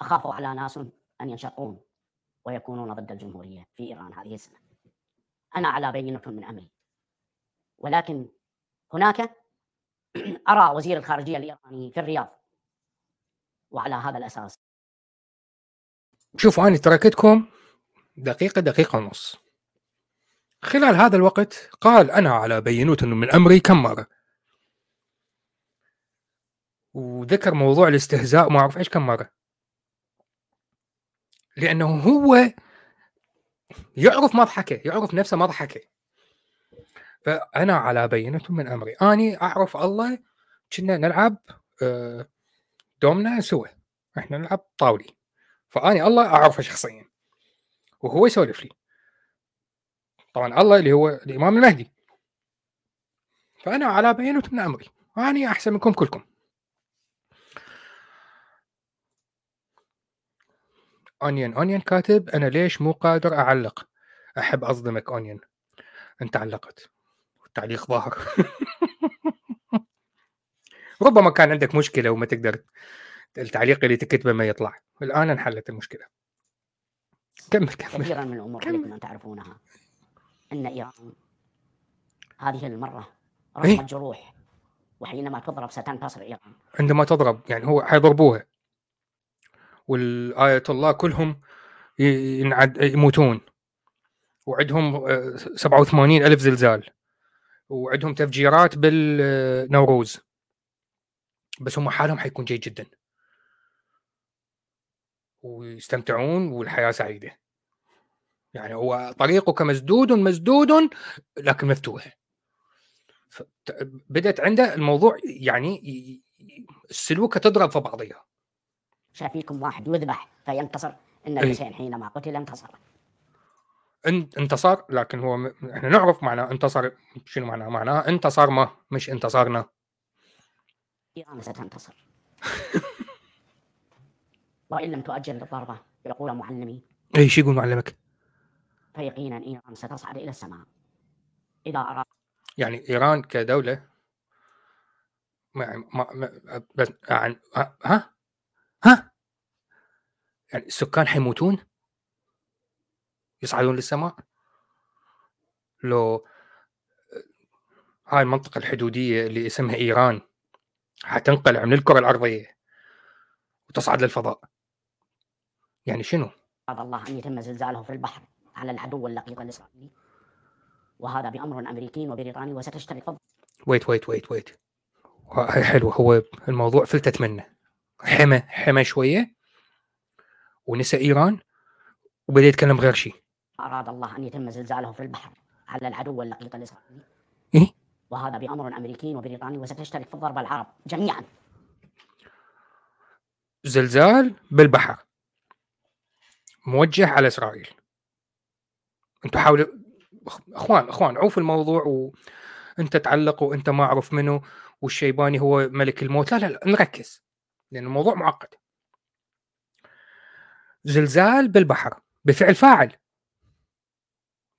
أخاف على ناس أن ينشقون ويكونون ضد الجمهورية في إيران هذه السنة. أنا على بينة من أمري. ولكن هناك أرى وزير الخارجية الإيراني في الرياض وعلى هذا الأساس. شوفوا أنا تركتكم دقيقة دقيقة ونص. خلال هذا الوقت قال أنا على بينة من أمري كم مرة؟ وذكر موضوع الاستهزاء ما أعرف إيش كم مرة. لأنه هو يعرف مضحكه يعرف نفسه مضحكه فأنا على بينة من أمري. أني أعرف الله كنا نلعب آه، دومنا سوا. إحنا نلعب طاولي. فأني الله أعرفه شخصيا. وهو يسولف لي. طبعا الله اللي هو الإمام المهدي. فأنا على بينة من أمري. أني أحسن منكم كلكم. اونيون اونيون كاتب أنا ليش مو قادر أعلق؟ أحب أصدمك اونيون أنت علقت. والتعليق ظاهر. ربما كان عندك مشكلة وما تقدر التعليق اللي تكتبه ما يطلع. الآن انحلت المشكلة. كمل كمل. كثيرا من الأمور كمل. عليكم ان تعرفونها أن ايران هذه المرة إيه؟ رغم الجروح وحينما تضرب ستنتصر إيران. عندما تضرب يعني هو حيضربوها. والآية الله كلهم ينعد يموتون. وعندهم آه، 87 ألف زلزال. وعندهم تفجيرات بالنوروز. بس هم حالهم حيكون جيد جدا. ويستمتعون والحياة سعيدة. يعني هو طريقك مسدود مسدود لكن مفتوح. بدأت عنده الموضوع يعني السلوكة تضرب في بعضها شافيكم واحد يذبح فينتصر. إن إيه. الحسين حينما قتل انتصر. إن- انتصر لكن هو م- إحنا نعرف معناه انتصر. شنو معناه؟ معناه انتصر ما مش انتصرنا. ايران ستنتصر. وإن لم تؤجل الضربه يقول معلمي. اي شو يقول معلمك؟ فيقينا إيران ستصعد إلى السماء. إذا اراد يعني إيران كدولة ما ما ما بس عن ها ها؟ يعني السكان حيموتون؟ يصعدون للسماء؟ لو هاي المنطقة الحدودية اللي اسمها إيران حتنقلع من الكرة الأرضية وتصعد للفضاء. يعني شنو؟ الله أن يتم زلزاله في البحر على العدو اللقيط الإسرائيلي. وهذا بأمر أمريكي وبريطاني وستشترك فضل wait wait wait wait حلوة. هو الموضوع فلتت منه. حمى حمى شوية ونسى إيران وبدأ يتكلم غير شيء. أراد الله أن يتم زلزاله في البحر على العدو اللقيط الإسرائيلي. إيه؟ وهذا بأمر أمريكي وبريطاني وستشترك في الضربة العرب جميعا. زلزال بالبحر. موجه على إسرائيل. أنتم حاولوا أخوان أخوان عوفوا الموضوع وانت تعلق وأنت ما اعرف منه والشيباني هو ملك الموت. لا لا لا نركز لأن الموضوع معقد. زلزال بالبحر بفعل فاعل.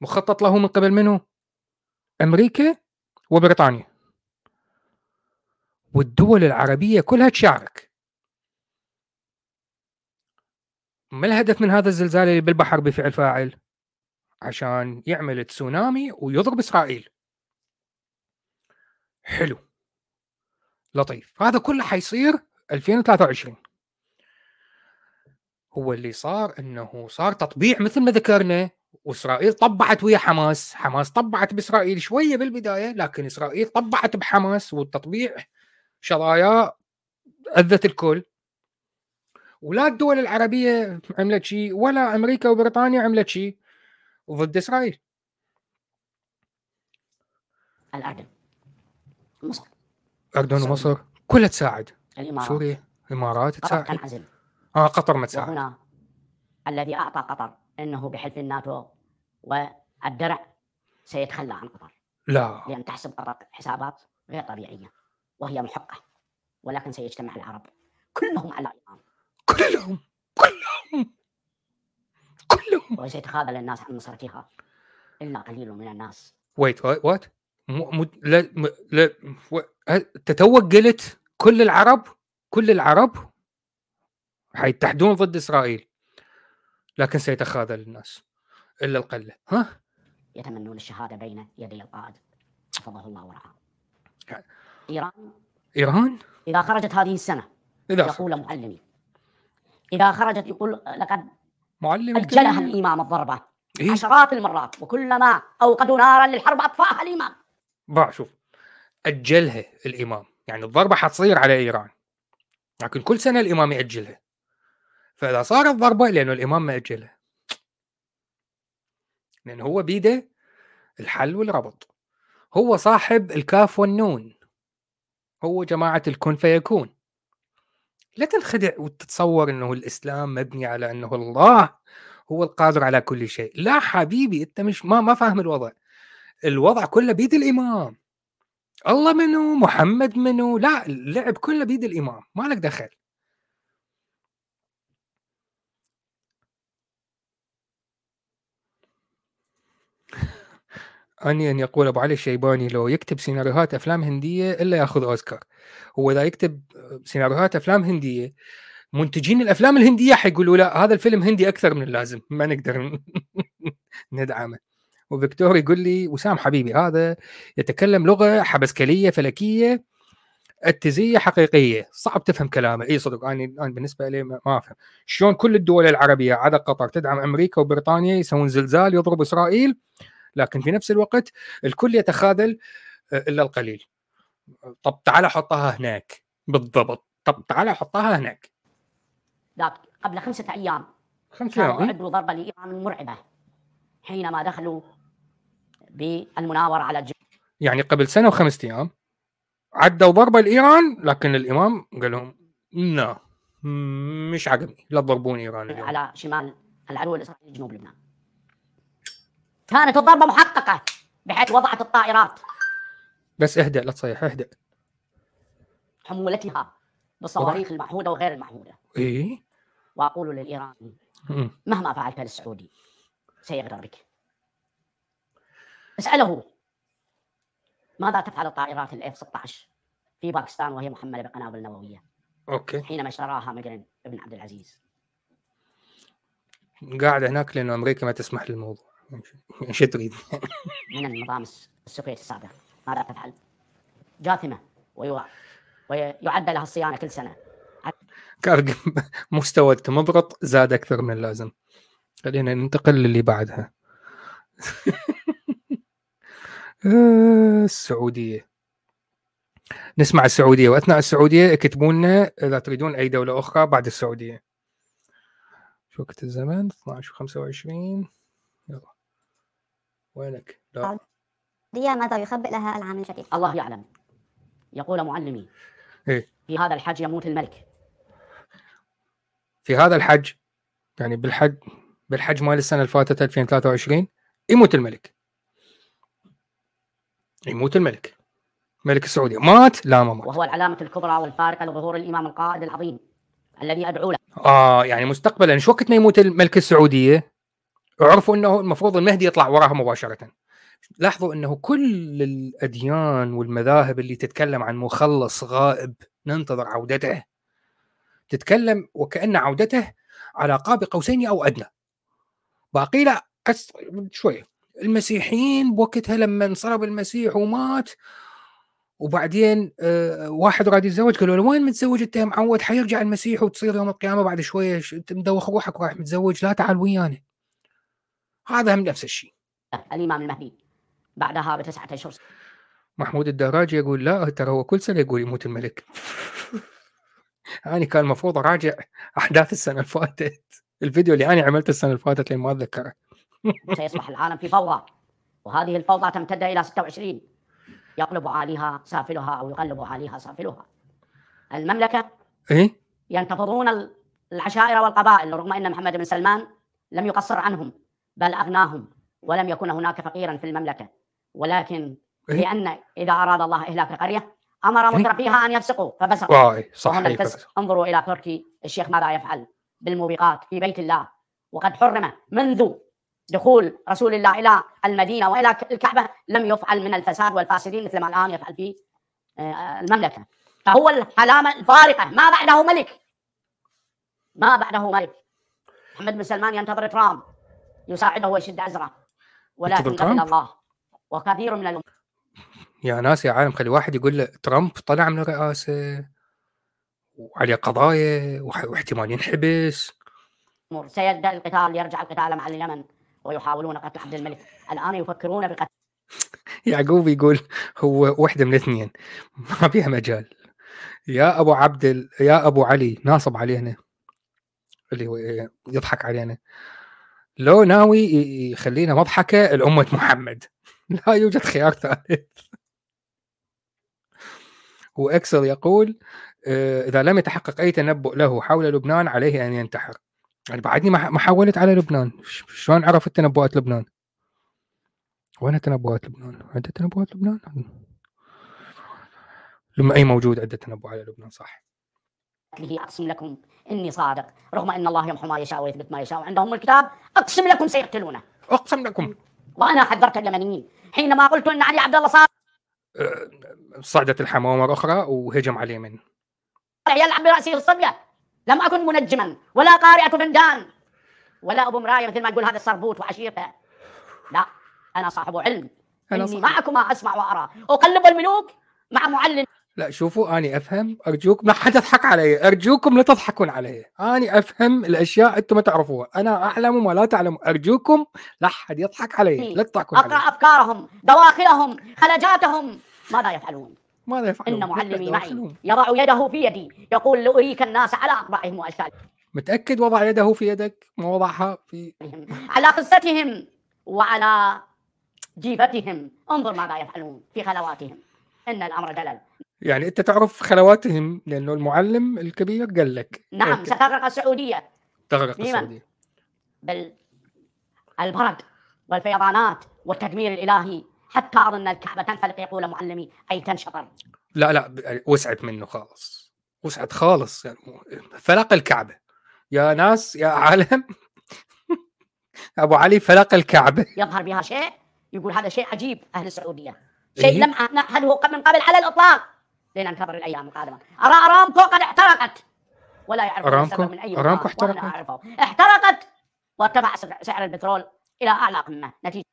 مخطط له من قبل منه أمريكا وبريطانيا. والدول العربية كلها تشارك. ما الهدف من هذا الزلزال اللي بالبحر بفعل فاعل؟ عشان يعمل تسونامي ويضرب إسرائيل. حلو. لطيف. هذا كله حيصير 2023 هو اللي صار إنه صار تطبيع مثل ما ذكرنا وإسرائيل طبعت ويا حماس، حماس طبعت بإسرائيل شوية بالبداية لكن إسرائيل طبعت بحماس والتطبيع شظايا أذت الكل. ولا الدول العربية عملت شيء ولا أمريكا وبريطانيا عملت شيء ضد إسرائيل. الأردن. مصر. الأردن ومصر كلها تساعد. الإمارات. سوريا الامارات تساعد. آه قطر ما تساعد وهنا الذي أعطى قطر أنه بحلف الناتو والدرع سيتخلى عن قطر. لا. لأن تحسب قطر حسابات غير طبيعية وهي محقة ولكن سيجتمع العرب كلهم على إيران. كلهم كلهم كلهم. وسيتخاذل الناس عن نصرتها إلا قليل من الناس. ويت وات م... م... لا م... لا تتوق قلت كل العرب؟ كل العرب؟ حيتحدون ضد إسرائيل. لكن سيتخاذل الناس إلا القلة. ها؟ يتمنون الشهادة بين يدي القائد. حفظه الله ورعاه. إيران؟ إيران؟ إذا خرجت هذه السنة إذا يقول معلمي إذا خرجت يقول لقد معلم أجلها الكل. الإمام الضربة. إيه؟ عشرات المرات وكلما أوقدوا نارا للحرب أطفاها الإمام. با شوف. أجلها الإمام. يعني الضربة حتصير على إيران. لكن كل سنة الإمام يأجلها. فاذا صارت ضربه لأنه الإمام ما اجلها لأن هو بيده الحل والربط. هو صاحب الكاف والنون. هو جماعة الكن فيكون. لا تنخدع وتتصور إنه الإسلام مبني على إنه الله هو القادر على كل شيء. لا حبيبي أنت مش ما ما فاهم الوضع. الوضع كله بيد الإمام. الله منو؟ محمد منو؟ لا اللعب كله بيد الإمام. ما لك دخل. أني أن يقول أبو علي الشيباني لو يكتب سيناريوهات أفلام هندية إلا يأخذ أوسكار. هو إذا يكتب سيناريوهات أفلام هندية منتجين الأفلام الهندية حيقولوا لا هذا الفيلم هندي أكثر من اللازم ما نقدر ندعمه. وفيكتور يقول لي وسام حبيبي هذا يتكلم لغة حبسكليه فلكية اتزيه حقيقية. صعب تفهم كلامه. إي صدق أنا أنا بالنسبة لي ما أفهم. شلون كل الدول العربية عدا قطر تدعم أمريكا وبريطانيا يسوون زلزال يضرب إسرائيل لكن في نفس الوقت الكل يتخاذل آه، إلا القليل. طب تعال حطها هناك. بالضبط. طب تعال حطها هناك. ذاك قبل خمسة أيام. خمس كانوا أيام؟ أعدوا ضربة لإيران مرعبة. حينما دخلوا بالمناورة على الجبل يعني قبل سنة وخمسة أيام عدوا ضربة لإيران لكن الإمام قال لهم لا مش عجبني لا تضربون إيران اليوم. على شمال العدو الإسرائيلي جنوب لبنان. كانت الضربة محققة بحيث وضعت الطائرات. بس اهدأ لا تصيح اهدأ. حمولتها بالصواريخ المعهودة وغير المعهودة إيه؟ وأقول للإيراني مم. مهما فعلت للسعودي سيغدر بك. اسأله ماذا تفعل الطائرات الاف 16 في باكستان وهي محملة بقنابل نووية؟ أوكي. حينما اشتراها مجرن ابن عبد العزيز. قاعد هناك لأنه أمريكا ما تسمح للموضوع. إيش تريد؟ من النظام الس- السوفيتي السابق. ماذا تفعل؟ جاثمة ويو... ويعد لها الصيانة كل سنة. كان مستوى التمضغط زاد أكثر من اللازم. خلينا ننتقل للي بعدها. السعودية. نسمع السعودية. وأثناء السعودية اكتبوا لنا اذا تريدون أي دولة أخرى بعد السعودية. شو وقت الزمن 12 25 يلا وينك؟ لا. ديا ماذا يخبئ لها العام الجديد؟ الله يعلم. يقول معلمي. إيه؟ في هذا الحج يموت الملك. في هذا الحج يعني بالحج بالحج مال السنة اللي فاتت 2023 يموت الملك. يموت الملك. ملك السعودية. مات؟ لا ما مات. وهو العلامة الكبرى والفارقة لظهور الإمام القائد العظيم الذي أدعو له. آه يعني مستقبلا شو وقت ما يموت الملك السعودية؟ عرفوا إنه المفروض المهدي يطلع وراها مباشرة. لاحظوا إنه كل الأديان والمذاهب اللي تتكلم عن مخلص غائب ننتظر عودته. تتكلم وكأن عودته على قاب قوسين أو أدنى. باقي لا أس... شوي. المسيحيين بوقتها لما انصلب المسيح ومات وبعدين آه واحد راد يتزوج قالوا له وين متزوج أنت؟ معود حيرجع المسيح وتصير يوم القيامة بعد شوية انت مدوخ روحك ورايح متزوج لا تعال ويانا هذا هم نفس الشيء. الإمام المهدي بعدها بتسعة أشهر محمود الدراجي يقول لا ترى هو كل سنة يقول يموت الملك. أنا كان المفروض أراجع أحداث السنة اللي فاتت الفيديو اللي أنا عملته السنة اللي فاتت لين ما أتذكره. سيصبح العالم في فوضى. وهذه الفوضى تمتد إلى 26 يقلب عاليها سافلها أو يقلب عاليها سافلها. المملكة إيه؟ ينتفضون ال- العشائر والقبائل رغم أن محمد بن سلمان لم يقصر عنهم. بل أغناهم ولم يكن هناك فقيرا في المملكة. ولكن إيه؟ لأن إذا أراد الله إهلاك قرية أمر إيه؟ مترفيها أن يفسقوا ففسقوا. واي صح وهنا أي الفسق فعلا. انظروا إلى تركي الشيخ ماذا يفعل بالموبقات في بيت الله؟ وقد حرم منذ دخول رسول الله إلى المدينة وإلى الكعبة لم يفعل من الفساد والفاسدين مثل ما الآن يفعل في آه، المملكة. فهو العلامة الفارقة. ما بعده ملك؟ ما بعده ملك؟ محمد بن سلمان ينتظر ترامب يساعده ويشد أزره ولكن ينتظر قبل ترامب؟ الله. وكثير من الأمور. يا ناس يا عالم خلي واحد يقول له ترامب طلع من الرئاسة وعليه قضايا واحتمال ينحبس سيبدأ القتال يرجع القتال مع اليمن ويحاولون قتل عبد الملك. الآن يفكرون بقتل. يعقوب يقول هو وحده من الاثنين ما فيها مجال. يا أبو عبد ال... يا أبو علي ناصب علينا. اللي هو يضحك علينا. لو ناوي يخلينا مضحكة لامه محمد لا يوجد خيار ثالث واكسل يقول آه، إذا لم يتحقق أي تنبؤ له حول لبنان عليه أن ينتحر يعني بعدني ما حولت على لبنان شلون عرفت تنبؤات لبنان؟ وين تنبؤات لبنان؟ عندة تنبؤات لبنان؟ لما أي موجود عندة تنبؤ على لبنان صح قتله أقسم لكم إني صادق. رغم أن الله يمحو ما يشاء ويثبت ما يشاء. عندهم الكتاب أقسم لكم سيقتلونه. أقسم لكم. وأنا حذرت اليمنيين حينما قلت أن علي عبد الله صالح آه، صعدت الحمامه أخرى وهجم على اليمن يلعب برأسه الصبية لم أكن منجما ولا قارئة فنجان ولا أبو مراية مثل ما يقول هذا السربوت وعشيرته لا أنا صاحب علم. أنا إني صاحب- معكم أسمع وأرى. أقلب الملوك مع معلم. لا شوفوا أني أفهم. أرجوك ما حد يضحك علي. أرجوكم لا تضحكون علي. أني أفهم الأشياء أنتم ما تعرفوها. أنا أعلم ولا تعلموا أرجوكم لا حد يضحك علي. لا تضحكون علي. أفكارهم دواخلهم خلجاتهم. ماذا يفعلون؟ ماذا يفعلون؟ إن معلمي معي. يضع يده في يدي. يقول لأريك الناس على أطباعهم وأشكالهم. متأكد وضع يده في يدك؟ ما وضعها في على قصتهم وعلى جيفتهم. انظر ماذا يفعلون في خلواتهم. إن الأمر دلل. يعني أنت تعرف خلواتهم لأنه المعلم الكبير قال لك. نعم. ستغرق السعودية. تغرق؟ السعودية. بالبرد والفيضانات والتدمير الإلهي. حتى أظن الكعبة تنفلق يقول معلمي أي تنشطر؟ لا لا ب- وسعت منه خالص. وسعت خالص يعني فلق الكعبة. يا ناس يا عالم. أبو علي فلق الكعبة. يظهر بها شيء؟ يقول هذا شيء عجيب أهل السعودية. شيء إيه؟ لم نعهده من قبل على الإطلاق؟ لننتظر الأيام القادمة. أرى أرامكو قد احترقت. ولا يعرف؟ السبب من مكان، وأنا احترقت؟ احترقت. وارتفع سعر- البترول إلى أعلى قمة. نتيجة.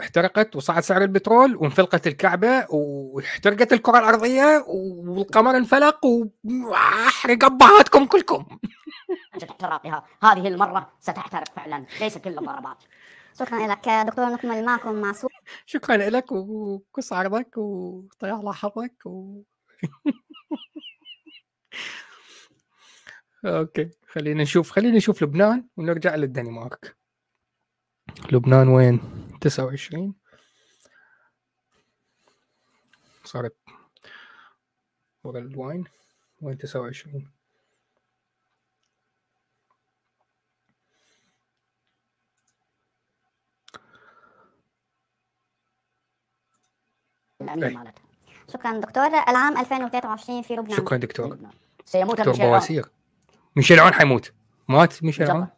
احترقت وصعد سعر البترول وانفلقت الكعبة واحترقت الكرة الأرضية والقمر انفلق وأحرق أبهاتكم كلكم. احتراقها. هذه المرة ستحترق فعلا. ليس كل الضربات. شكرا لك دكتور نكمل معكم مع صورة شكرا لك وكس عرضك وطيح على حظك و... أوكي خلينا نشوف خلينا نشوف لبنان ونرجع للدنمارك. لبنان وين؟ 29 صارت ورا الوين وين 29 الأمير أي. مالتها. شكرا دكتور. العام 2023 في لبنان. شكرا دكتور. لبنان. سيموت دكتور ميشيل عون. بواسير ميشيل عون حيموت. مات ميشيل عون.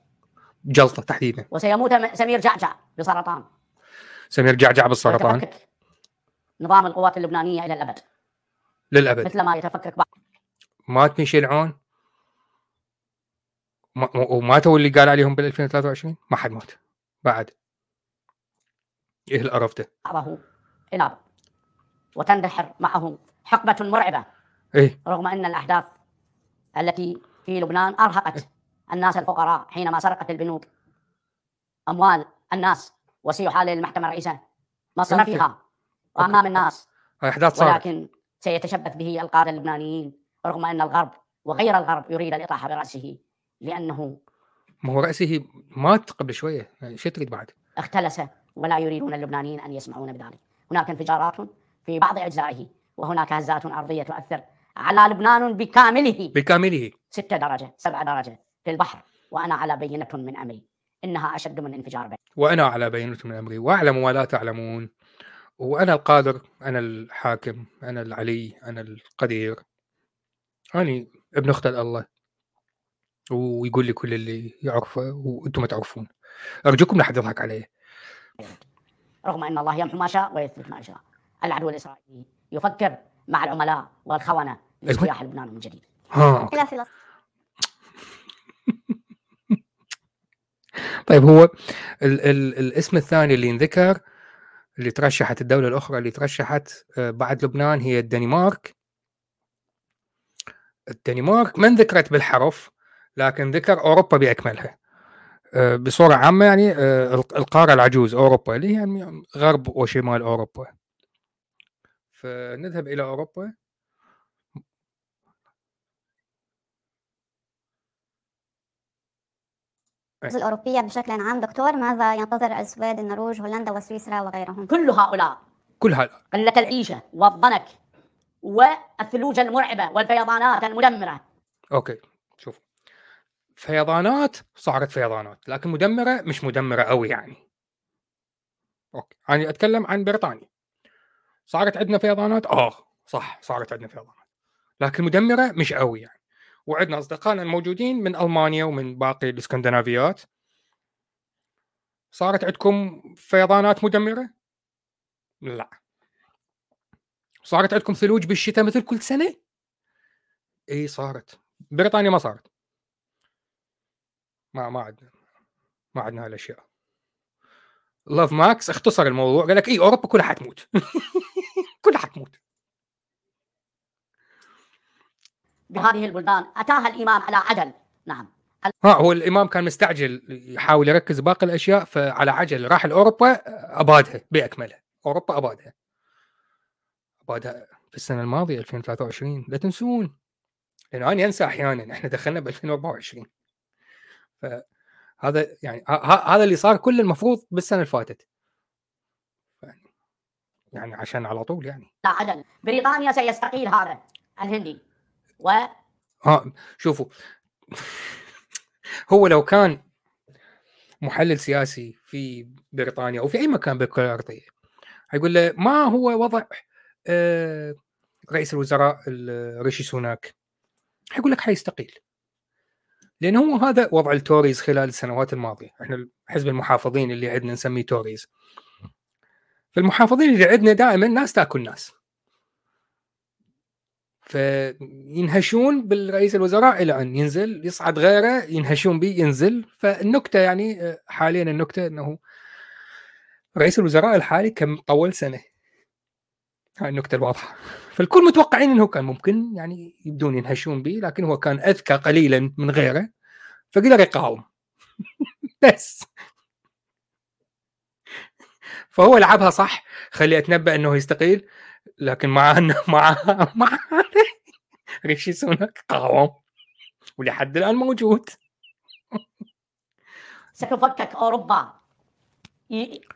جلطة تحديدا. وسيموت سمير جعجع بسرطان. سمير جعجع بالسرطان؟ ويتفكك نظام القوات اللبنانية إلى الأبد. للأبد. مثل ما يتفكك بعض. مات ميشيل عون؟ ما- وماتوا اللي قال عليهم بال 2023 ما حد مات. بعد. إيه القرف ده؟ بعضه بعض وتندحر معه حقبة مرعبة. إيه. رغم أن الأحداث التي في لبنان أرهقت الناس الفقراء حينما سرقت البنوك أموال الناس وسيحال للمحكمة الرئيسة مصرفها وأمام الناس. هاي أحداث صارت. ولكن سيتشبث به القادة اللبنانيين رغم أن الغرب وغير الغرب يريد الإطاحة برأسه لأنه ما هو رأسه مات قبل شوية يعني شو تريد بعد؟ اختلس ولا يريدون اللبنانيين أن يسمعون بذلك. هناك انفجارات في بعض أجزائه وهناك هزات أرضية تؤثر على لبنان بكامله. بكامله. ستة درجة سبعة درجة في البحر وأنا على بينة من أمري. إنها أشد من انفجار بيت. وأنا على بينة من أمري. واعلم ولا تعلمون. وأنا القادر أنا الحاكم أنا العلي أنا القدير. أني ابن أخت الله. ويقول لي كل اللي يعرفه وأنتم ما تعرفون. أرجوكم لا حد يضحك علي. رغم أن الله يمحو ما شاء ويثبت ما شاء. العدو الإسرائيلي يفكر مع العملاء والخونة لاجتياح لبنان من جديد. إلى فلسطين طيب هو ال ال الاسم الثاني اللي انذكر اللي ترشحت الدولة الأخرى اللي ترشحت آه، بعد لبنان هي الدنمارك. الدنمارك ما انذكرت بالحرف لكن ذكر أوروبا بأكملها. آه، بصورة عامة يعني آه، الق- القارة العجوز أوروبا اللي هي يعني غرب وشمال أوروبا. فنذهب إلى أوروبا؟ الأوروبية بشكل عام دكتور ماذا ينتظر السويد النرويج هولندا وسويسرا وغيرهم؟ كل هؤلاء. كل هذا قلة العيشة والضنك والثلوج المرعبة والفيضانات المدمرة. أوكي شوف. فيضانات صارت فيضانات لكن مدمرة مش مدمرة قوي يعني. أوكي أنا أتكلم عن بريطانيا. صارت عندنا فيضانات؟ آه صح صارت عندنا فيضانات. لكن مدمرة مش قوي يعني. وعندنا أصدقائنا الموجودين من ألمانيا ومن باقي الإسكندنافيات. صارت عندكم فيضانات مدمرة؟ لا. صارت عندكم ثلوج بالشتاء مثل كل سنة؟ إي صارت. بريطانيا ما صارت. ما ما عندنا ما عندنا هالأشياء. لاف ماكس اختصر الموضوع قال لك إي أوروبا كلها حتموت كلها حتموت بهذه البلدان. أتاها الإمام على عجل. نعم. ها هو الإمام كان مستعجل يحاول يركز باقي الأشياء فعلى عجل راح لأوروبا أبادها باكملها أوروبا أبادها. أبادها في السنة الماضية 2023 لا تنسون. لأن أنا أنسى أحيانا. إحنا دخلنا ب 2024 فهذا يعني هذا اللي صار كل المفروض بالسنة اللي فاتت. يعني- يعني عشان على طول يعني. على عجل بريطانيا سيستقيل هذا. الهندي. و ها شوفوا هو لو كان محلل سياسي في بريطانيا أو في أي مكان بالكره الارضيه هيقول له ما هو وضع آه، رئيس الوزراء ال- ريشي سوناك حيقول لك حيستقيل لأن هو هذا وضع ال Tories خلال السنوات الماضية. إحنا حزب المحافظين اللي عندنا نسميه Tories. فالمحافظين اللي عندنا دائما ناس تاكل ناس. فينهشون بالرئيس الوزراء إلى أن ينزل يصعد غيره ينهشون به ينزل. فالنكتة يعني آه، حاليا النكتة إنه رئيس الوزراء الحالي كم طول سنة. هاي النكتة الواضحة. فالكل متوقعين إنه كان ممكن يعني يبدون ينهشون به لكن هو كان أذكى قليلا من غيره فقدر يقاوم. بس. فهو لعبها صح خلي أتنبأ إنه يستقيل. لكن مع انه مع مع ريشي سوناك قاوم ولحد الآن موجود. ستفكك أوروبا.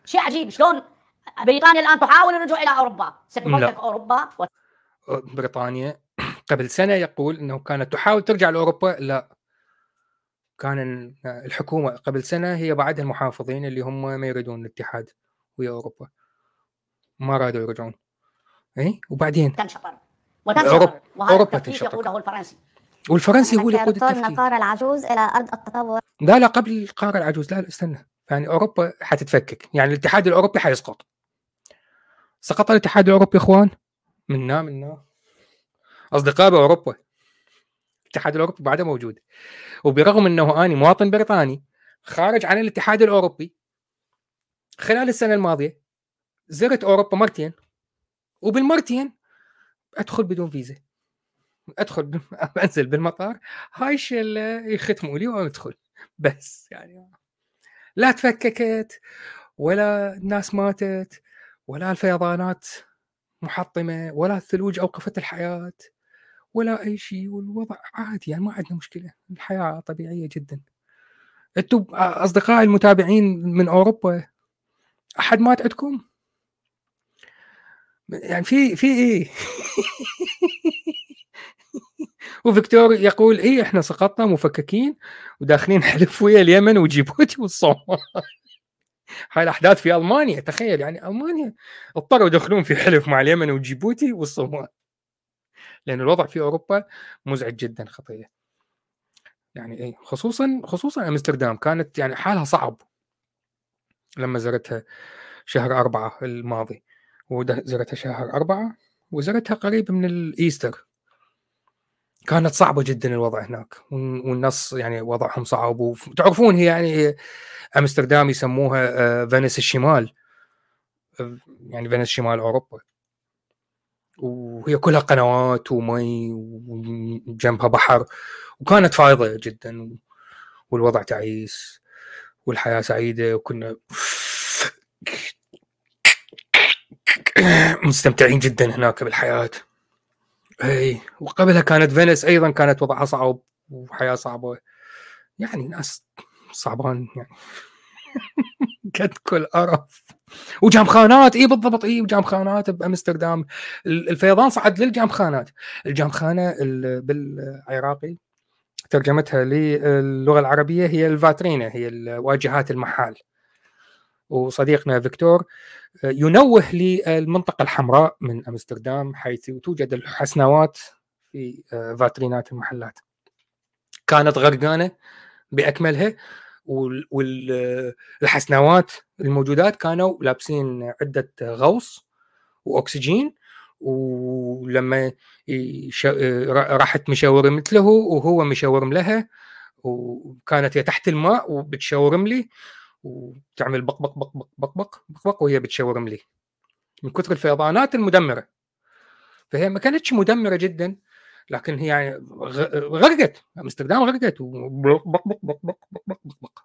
شيء عجيب. شلون بريطانيا الآن تحاول الرجوع إلى أوروبا؟ ستفكك لا. أوروبا بريطانيا. قبل سنة يقول إنه كانت تحاول ترجع لأوروبا. لا. كان ال- الحكومة قبل سنة هي بعدها المحافظين اللي هم ما يريدون الاتحاد ويا أوروبا. ما رادوا يرجعون. اي وبعدين؟ تنشطر وتنشطر أوروبا- وهذا أوروبا التفكيك تنشطر. يقوده الفرنسي. والفرنسي هو اللي يقود التفكير. نقار العجوز إلى أرض التطور. لا لا قبل القاره العجوز. لا لا استنى. يعني أوروبا حتتفكك. يعني الاتحاد الأوروبي حيسقط. سقط الاتحاد الأوروبي يا اخوان منا منا أصدقاء بأوروبا. الاتحاد الأوروبي بعده موجود. وبرغم إنه آني مواطن بريطاني خارج عن الاتحاد الأوروبي خلال السنة الماضية زرت أوروبا مرتين. وبالمرتين ادخل بدون فيزا. ادخل انزل بالمطار. هاي الشله يختموا لي وادخل. بس يعني. لا تفككت ولا الناس ماتت ولا الفيضانات محطمة ولا الثلوج أوقفت الحياة ولا أي شيء والوضع عادي يعني ما عندنا مشكلة. الحياة طبيعية جدا. أنتم أصدقائي المتابعين من أوروبا أحد مات عندكم؟ يعني في في إيه؟ وفيكتور يقول إيه إحنا سقطنا مفككين وداخلين حلف ويا اليمن وجيبوتي والصومال. هاي الأحداث في ألمانيا تخيل يعني ألمانيا اضطروا يدخلون في حلف مع اليمن وجيبوتي والصومال. لأن الوضع في أوروبا مزعج جدا خطير. يعني إيه خصوصا خصوصا أمستردام كانت يعني حالها صعب لما زرتها شهر أربعة الماضي. وزرتها شهر أربعة وزرتها قريب من ال Easter. كانت صعبة جدا الوضع هناك وال- والناس يعني وضعهم صعب وتعرفون هي يعني أمستردام يسموها آه، فينيس الشمال. آه، يعني فينيس شمال أوروبا. وهي كلها قنوات ومي وجنبها بحر. وكانت فايضة جدا والوضع تعيس والحياة سعيدة وكنا مستمتعين جدا هناك بالحياة. إي وقبلها كانت فينيس أيضا كانت وضعها صعب وحياة صعبة. يعني ناس صعبان يعني. قد كل قرف. وجام خانات إي بالضبط إي وجام خانات بأمستردام. ال- الفيضان صعد للجام خانات الجام خانه ال- بالعراقي ترجمتها للغة العربية هي الفاترينا هي ال- واجهات المحال. وصديقنا فيكتور آه، ينوه للمنطقة الحمراء من أمستردام حيث توجد الحسنوات في آه، فاترينات المحلات كانت غرقانة بأكملها والحسنوات الموجودات كانوا لابسين عدة غوص وأكسجين ولما. راحت مشاورم له وهو مشاورم لها وكانت هي تحت الماء وبتشاورم لي وتعمل بق بق بق بق بق بق بق, بق وهي بتشاورم لي من كثر الفيضانات المدمره فهي ما كانتش مدمره جدا لكن هي يعني غرقت امستردام غرقت وبق بق بق بق بق بق بق بق بق.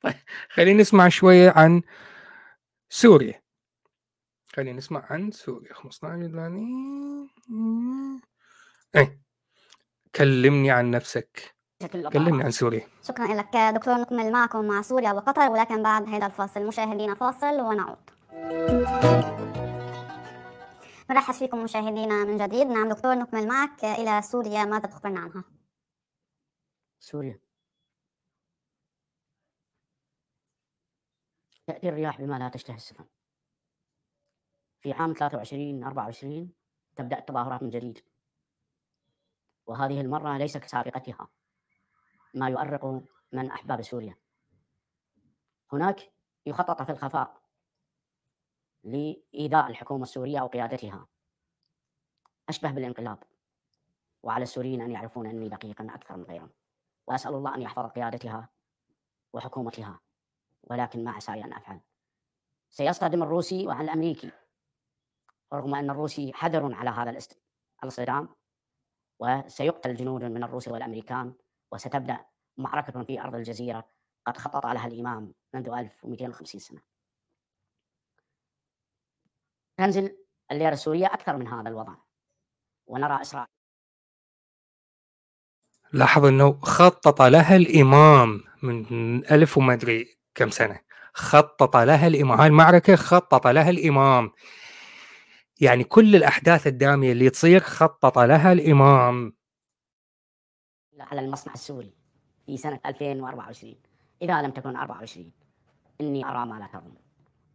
طيب خلينا نسمع شوية عن سوريا خلينا نسمع عن سوريا 15 يوناني اي كلمني عن نفسك. بشكل كلمني عن سوريا. شكرا لك. دكتور نكمل معكم مع سوريا وقطر ولكن بعد هذا الفاصل. مشاهدينا فاصل ونعود. نرحب فيكم مشاهدينا من جديد. نعم دكتور نكمل معك. إلى سوريا ماذا تخبرنا عنها؟ سوريا. تأتي الرياح بما لا تشتهي السفن. في عام 23 24 تبدأ التظاهرات من جديد. وهذه المرة ليس كسابقتها. ما يؤرق من أحباب سوريا. هناك يخطط في الخفاء لإيذاء الحكومة السورية أو قيادتها. أشبه بالانقلاب. وعلى السوريين أن يعرفون أني دقيقا أكثر من غيرهم. وأسأل الله أن يحفظ قيادتها وحكومتها. ولكن ما عساي أن أفعل. سيصطدم الروسي وعن الأمريكي. رغم أن الروسي حذر على هذا الاصطدام وسيقتل جنود من الروس والأمريكان وستبدأ معركة في أرض الجزيرة قد خطط لها الإمام منذ 1250 سنة. تنزل الليرة السورية أكثر من هذا الوضع ونرى إسرائيل. لاحظ أنه خطط لها الإمام من ألف وما أدري كم سنة. خطط لها الإمام هاي المعركة خطط لها الإمام. يعني كل الأحداث الدامية اللي تصير خطط لها الإمام. على المصنع السوري في سنة 2024 إذا لم تكن 24 إني أرى ما لا ترون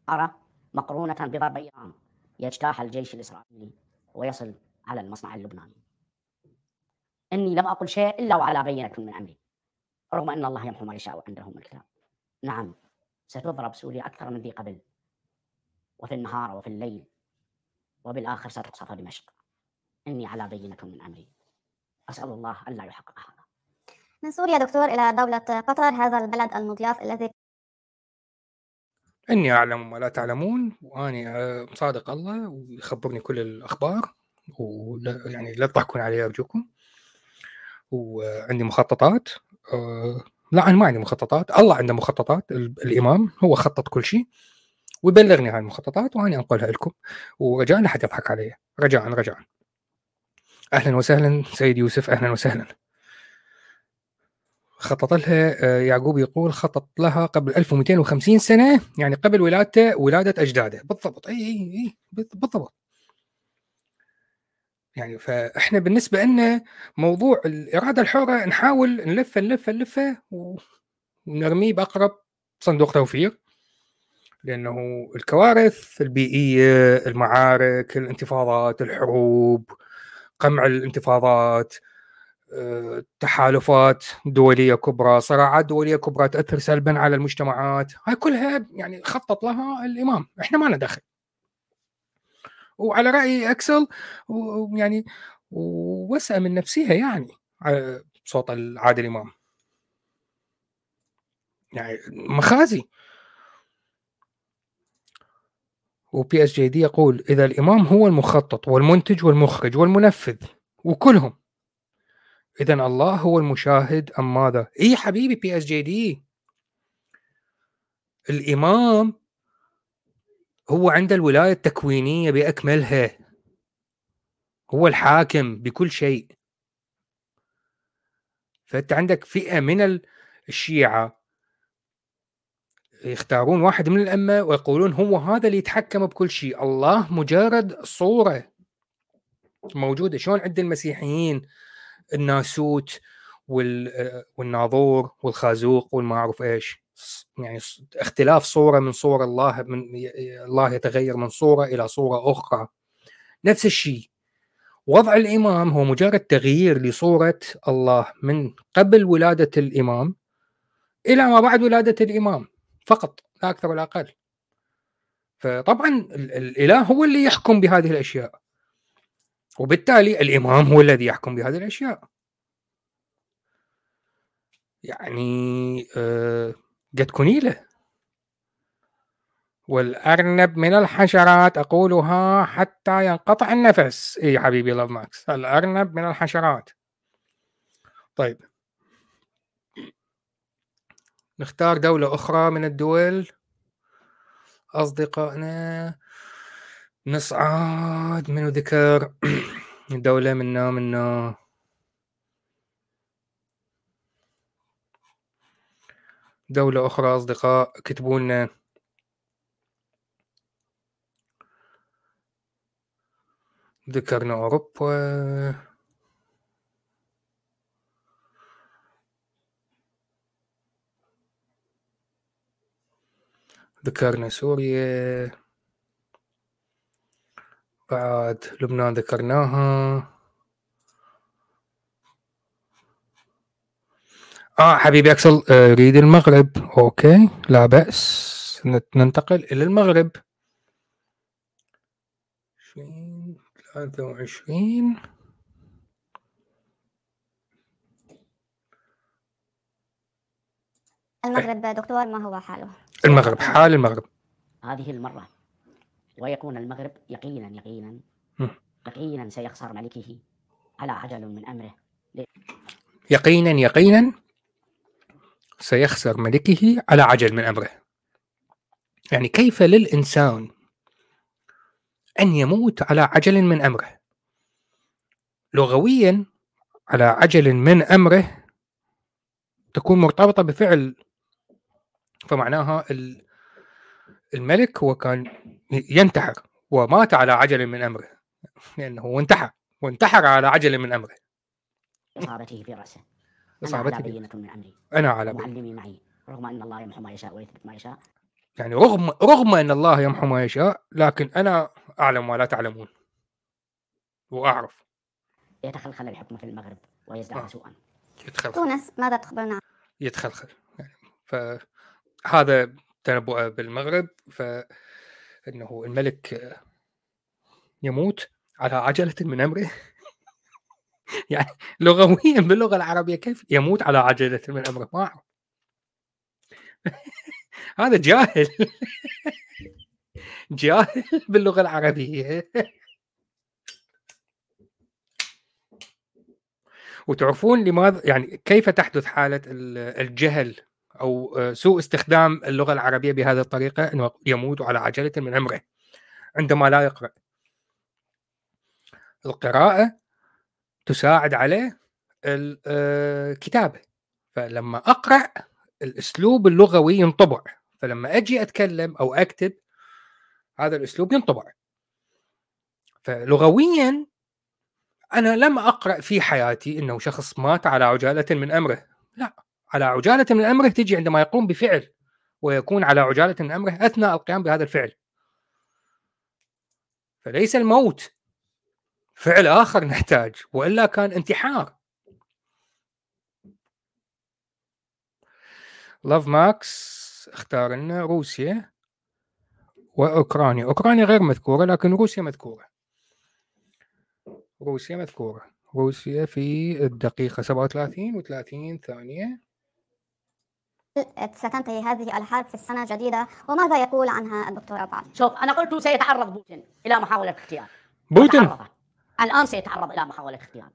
أرى مقرونة بضرب إيران يجتاح الجيش الإسرائيلي ويصل على المصنع اللبناني. إني لم أقل شيء إلا وعلى بينة من أمري رغم أن الله يمحو ما يشاء عنده من الكتاب. نعم ستضرب سوريا أكثر من ذي قبل وفي النهار وفي الليل وبالآخر ستقصف دمشق. إني على بينة من أمري. أسأل الله ألا يحقق هذا. من سوريا دكتور إلى دولة قطر هذا البلد المضياف الذي إني أعلم ما لا تعلمون وأني آه، صادق الله ويخبرني كل الأخبار ولا يعني لا تضحكون علي أرجوكم. وعندي مخططات آه، لا أنا ما عندي مخططات. الله عنده مخططات الإمام هو خطط كل شيء. ويبلغني هاي المخططات وأنا أنقلها لكم. ورجاء لا حد يضحك علي. رجاء رجاء. أهلا وسهلا سيد يوسف أهلا وسهلا. خطط لها آه، يعقوب يقول خطط لها قبل 1250 سنة يعني قبل ولادته ولادة أجداده. بالضبط. إي إي إي. بالضبط. يعني فإحنا بالنسبة لنا موضوع الإرادة الحرة نحاول نلفه نلفه نلفه ونرميه بأقرب صندوق توفير. لأنه الكوارث البيئية المعارك الانتفاضات الحروب قمع الانتفاضات تحالفات دولية كبرى، صراعات دولية كبرى تأثر سلبا على المجتمعات، هاي كلها يعني خطط لها الإمام، إحنا ما ندخل. وعلى راي أكسل ويعني وسع من نفسها يعني صوت العادل إمام. يعني مخازي و BSGD يقول إذا الإمام هو المخطط والمنتج والمخرج والمنفذ وكلهم اذا الله هو المشاهد أم ماذا؟ إي حبيبي BSGD الإمام هو عنده الولاية التكوينية بأكملها. هو الحاكم بكل شيء. فأنت عندك فئة من الشيعة يختارون واحد من الأمة ويقولون هو هذا اللي يتحكم بكل شيء. الله مجرد صورة موجودة. شلون عند المسيحيين الناسوت والناظور والخازوق والما اعرف إيش يعني اختلاف صورة من صور الله من الله يتغير من صورة إلى صورة أخرى. نفس الشيء. وضع الإمام هو مجرد تغيير لصورة الله من قبل ولادة الإمام إلى ما بعد ولادة الإمام. فقط لا أكثر ولا أقل. فطبعا الإله هو اللي يحكم بهذه الأشياء. وبالتالي الإمام هو الذي يحكم بهذه الأشياء. يعني آه قد كنيلة. والأرنب من الحشرات أقولها حتى ينقطع النفس. اي حبيبي لاف ماكس الأرنب من الحشرات. طيب. نختار دولة أخرى من الدول. أصدقائنا نصعد منو ذكر دولة منا منا. دولة أخرى أصدقاء كتبوا لنا ذكرنا أوروبا. ذكرنا سوريا بعد لبنان ذكرناها. آه حبيبي أكسل أريد المغرب. أوكي لا بأس. ننتقل إلى المغرب. 20 23 المغرب دكتور ما هو حاله؟ المغرب حال المغرب. هذه المرة. ويكون المغرب يقينا يقينا. يقينا سيخسر ملكه. على عجل من أمره؟ يقينا يقينا سيخسر ملكه. على عجل من أمره. يعني كيف للإنسان أن يموت على عجل من أمره؟ لغويا على عجل من أمره تكون مرتبطة بفعل فمعناها ال- الملك هو كان ينتحر ومات على عجل من أمره. لأنه هو انتحر وانتحر على عجل من أمره. إصابته في رأسه. أنا إصابته على بي- بينة من أمري. أنا على معلمي معي. رغم أن الله يمحو ما يشاء ويثبت ما يشاء. يعني رغم رغم أن الله يمحو ما يشاء لكن أنا أعلم ولا تعلمون. وأعرف. يتخلخل الحكم في المغرب ويزداد آه. سوءا. يتخلخل. تونس ماذا تخبرنا؟ يتخلخل. يعني فهذا تنبؤ بالمغرب فإنه الملك يموت على عجلة من أمره. يعني لغويا باللغة العربية كيف يموت على عجلة من أمره؟ ما اعرف هذا جاهل. جاهل باللغة العربية. وتعرفون لماذا يعني كيف تحدث حالة ال- الجهل أو آه، سوء استخدام اللغة العربية بهذه الطريقة إنه يموت على عجلة من امره عندما لا يقرأ. القراءة تساعد على الكتابه فلما أقرأ الأسلوب اللغوي ينطبع. فلما أجي أتكلم أو أكتب هذا الأسلوب ينطبع. فلغويا أنا لم أقرأ في حياتي إنه شخص مات على عجاله من أمره. لا. على عجالة من أمره تجي عندما يقوم بفعل ويكون على عجالة من أمره أثناء القيام بهذا الفعل. فليس الموت فعل آخر نحتاج وإلا كان انتحار. لاف ماكس اختار لنا روسيا وأوكرانيا. أوكرانيا غير مذكورة لكن روسيا مذكورة. روسيا مذكورة. روسيا في الدقيقة 37 و30 ثانية. ستنتهي هذه الحرب في السنة الجديدة وماذا يقول عنها الدكتور أبو علي شوف أنا قلت سيتعرض بوتين إلى محاولة اغتيال بوتين. الآن سيتعرض إلى محاولة اغتيال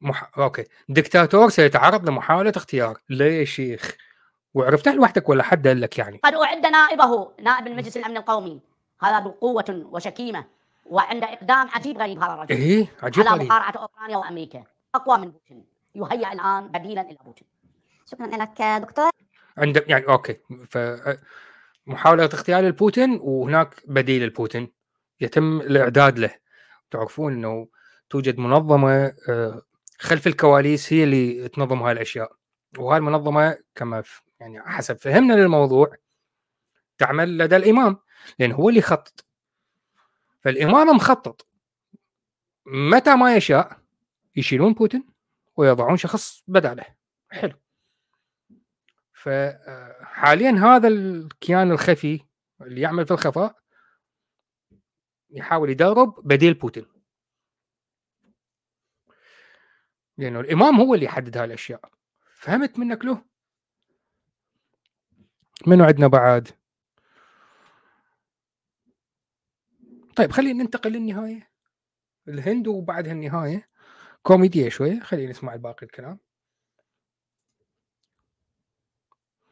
مح... أوكي. دكتاتور سيتعرض لمحاولة اغتيال ليه يا شيخ؟ وعرفتها لوحدك ولا حد قال لك يعني؟ قد أعد نائبه نائب مجلس الأمن القومي. هذا ذو قوة وشكيمة وعند إقدام عجيب غريب هذا الرجل. إيه عجيب على غريب. مقارعة أوكرانيا وأمريكا. أقوى من بوتين. يهيأ الآن بديلا إلى بوتين. شكرا لك دكتور. عند يعني okay. ف محاولة اغتيال البوتين وهناك بديل البوتين يتم الإعداد له. تعرفون إنه توجد منظمة آه، خلف الكواليس هي اللي تنظم هاي الأشياء. وهاي المنظمة كما يعني حسب فهمنا للموضوع تعمل لدى الإمام لأن هو اللي يخطط. فالإمام مخطط. متى ما يشاء يشيلون بوتين ويضعون شخص بداله. حلو. فحاليا هذا الكيان الخفي اللي يعمل في الخفاء يحاول يدرب بديل بوتين. لأنه الإمام هو اللي يحدد هالأشياء. فهمت منك له منو عندنا بعد؟ طيب خلينا ننتقل للنهاية. الهند وبعدها النهاية. كوميديه شوية خلينا نسمع الباقي الكلام.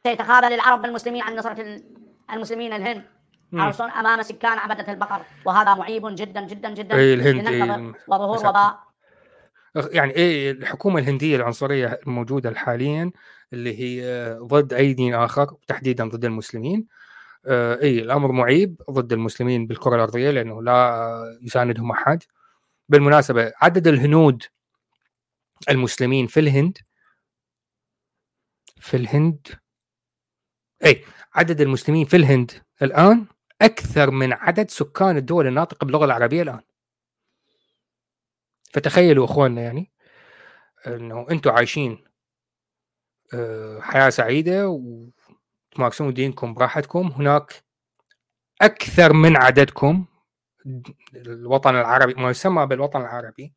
سيتخاذل العرب المسلمين عن نصرة ال- المسلمين الهند. مم. حرصون أمام سكان عبدة البقر. وهذا معيب جدا جدا جدا. إيه الهند، إيه وظهور. وباء. يعني إيه الحكومة الهندية العنصرية الموجودة حاليا اللي هي ضد أي دين آخر تحديدا ضد المسلمين. آه، اي الأمر معيب ضد المسلمين بالكرة الأرضية لأنه لا يساندهم أحد. بالمناسبة عدد الهنود المسلمين في الهند في الهند إي عدد المسلمين في الهند الآن أكثر من عدد سكان الدول الناطقة باللغة العربية الآن. فتخيلوا إخواننا يعني إنه أنتم عايشين آه، حياة سعيدة وتمارسون دينكم براحتكم هناك أكثر من عددكم الوطن العربي ما يسمى بالوطن العربي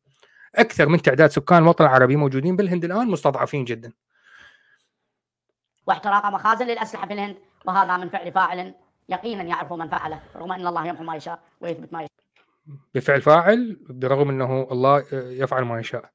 أكثر من تعداد سكان الوطن العربي موجودين بالهند الآن مستضعفين جدا. واحتراق مخازن للأسلحة في الهند. وهذا من فعل فاعل يقينا يعرف من فعله رغم أن الله يمحو ما يشاء ويثبت ما يشاء. بفعل فاعل برغم أنه الله يفعل ما يشاء.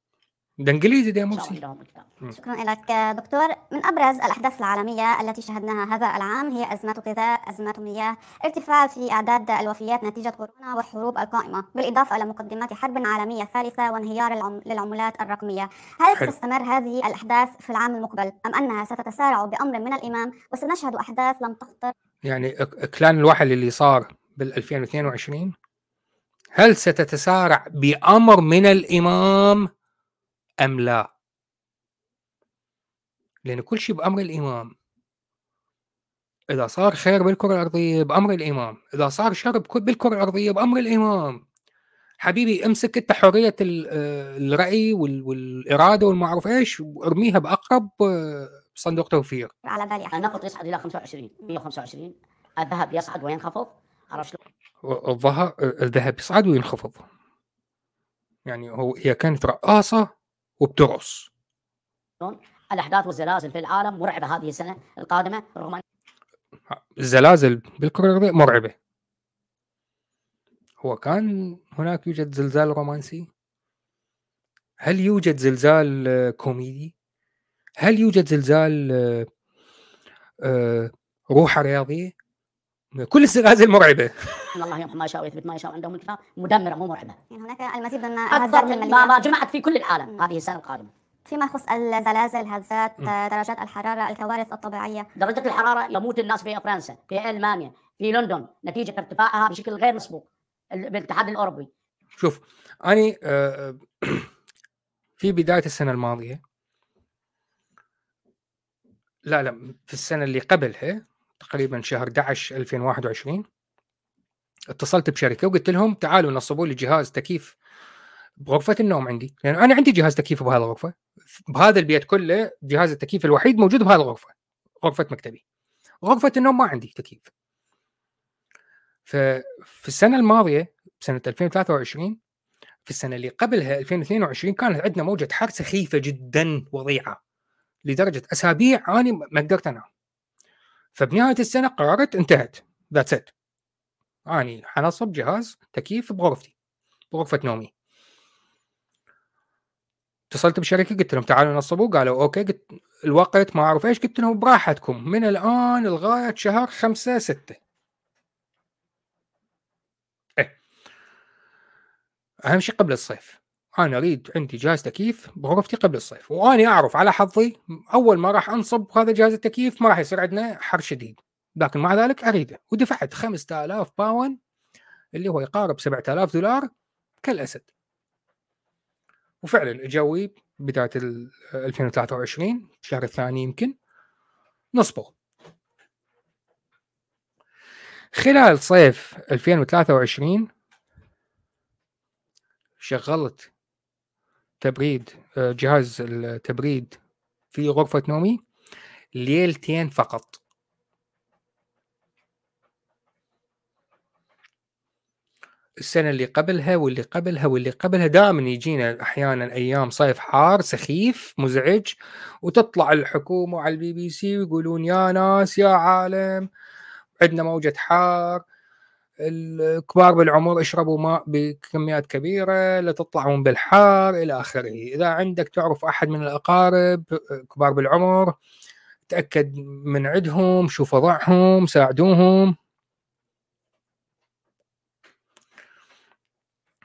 ده إنجليزي ده إن شاء الله مرسي عندهم الكتاب شكرا لك. دكتور من أبرز الأحداث العالمية التي شهدناها هذا العام هي أزمات غذاء أزمات مياه ارتفاع في أعداد الوفيات نتيجة كورونا والحروب القائمة بالإضافة إلى مقدمات حرب عالمية ثالثة وانهيار العم... للعملات الركمية هل حلو. ستستمر هذه الأحداث في العام المقبل أم أنها ستتسارع بأمر من الإمام وسنشهد أحداث لم تخطر؟ يعني إكلان الوحل اللي صار بال 2022 هل ستتسارع بأمر من الإمام أم لا؟ لأن كل شيء بأمر الامام إذا صار خير بالكرة الأرضية بأمر الامام، إذا صار شر بالكرة الأرضية بأمر الامام. حبيبي امسك أنت حرية ال- الرأي وال- والإرادة والما اعرف إيش؟ وارميها بأقرب صندوق توفير. على بالي. النفط يصعد إلى 25 125 الذهب يصعد وينخفض. عرفت شلون؟ الظهر الذهب يصعد وينخفض. يعني هو هي كانت رقاصة وبترقص الأحداث والزلازل في العالم مرعبة هذه السنة القادمة رغم الزلازل بالكرة الأرضية مرعبة. هو كان هناك يوجد زلزال رومانسي؟ هل يوجد زلزال آه، كوميدي؟ هل يوجد زلزال آه، آه، روحة رياضية؟ كل الزلازل مرعبة ان الله يمحو ما يشاء ويثبت ما يشاء عندهم الكتاب مدمره مو مرعبة. يعني هناك المزيد من أكثر هزات من ما, ما جمعت في كل العالم هذه السنة القادمة. فيما يخص الزلازل هزات م. درجات الحرارة الكوارث الطبيعية. درجة الحرارة يموت الناس في فرنسا في ألمانيا في لندن. نتيجة ارتفاعها بشكل غير مسبوق ال- بالاتحاد الأوروبي. شوف أنا آه، في بداية السنة الماضية لا لا في السنة اللي قبلها تقريبا شهر 11 2021 اتصلت بشركة وقلت لهم تعالوا نصبوا لي جهاز تكييف بغرفة النوم عندي. لأن أنا عندي جهاز تكييف بهذه الغرفة. بهذا البيت كله جهاز التكييف الوحيد موجود بهذه الغرفة غرفة مكتبي. غرفة النوم ما عندي تكييف. ففي السنة الماضية سنة 2023 في السنة اللي قبلها 2022 كانت عندنا موجة حر سخيفة جدا وضيعة. لدرجة أسابيع أنا ما قدرت أنام. فبنهاية السنة قررت انتهت. that's it أني حنصب جهاز تكييف بغرفتي بغرفة نومي. اتصلت بشركة قلت لهم تعالوا نصبوا. قالوا okay قلت الوقت ما أعرف إيش. قلت لهم براحتكم من الآن لغاية شهر خمسة ستة. إيه. أهم شيء قبل الصيف. أنا أريد عندي جهاز تكييف بغرفتي قبل الصيف واني أعرف على حظي أول ما راح أنصب هذا جهاز التكييف ما راح يصير عندنا حر شديد لكن مع ذلك أريده ودفعت 5000 باون اللي هو يقارب 7000 دولار كالأسد. وفعلا اجوي بداية ال 2023 الشهر الثاني يمكن نصبوا خلال صيف 2023 شغلت تبريد آه، جهاز التبريد في غرفة نومي ليلتين فقط. السنة اللي قبلها واللي قبلها واللي قبلها دائما يجينا أحيانا أيام صيف حار سخيف مزعج وتطلع الحكومة على البي بي سي ويقولون يا ناس يا عالم عندنا موجة حار. الكبار بالعمر اشربوا ماء بكميات كبيرة لا تطلعون بالحار إلى آخره. إذا عندك تعرف أحد من الأقارب كبار بالعمر تأكد من عندهم شوف وضعهم ساعدوهم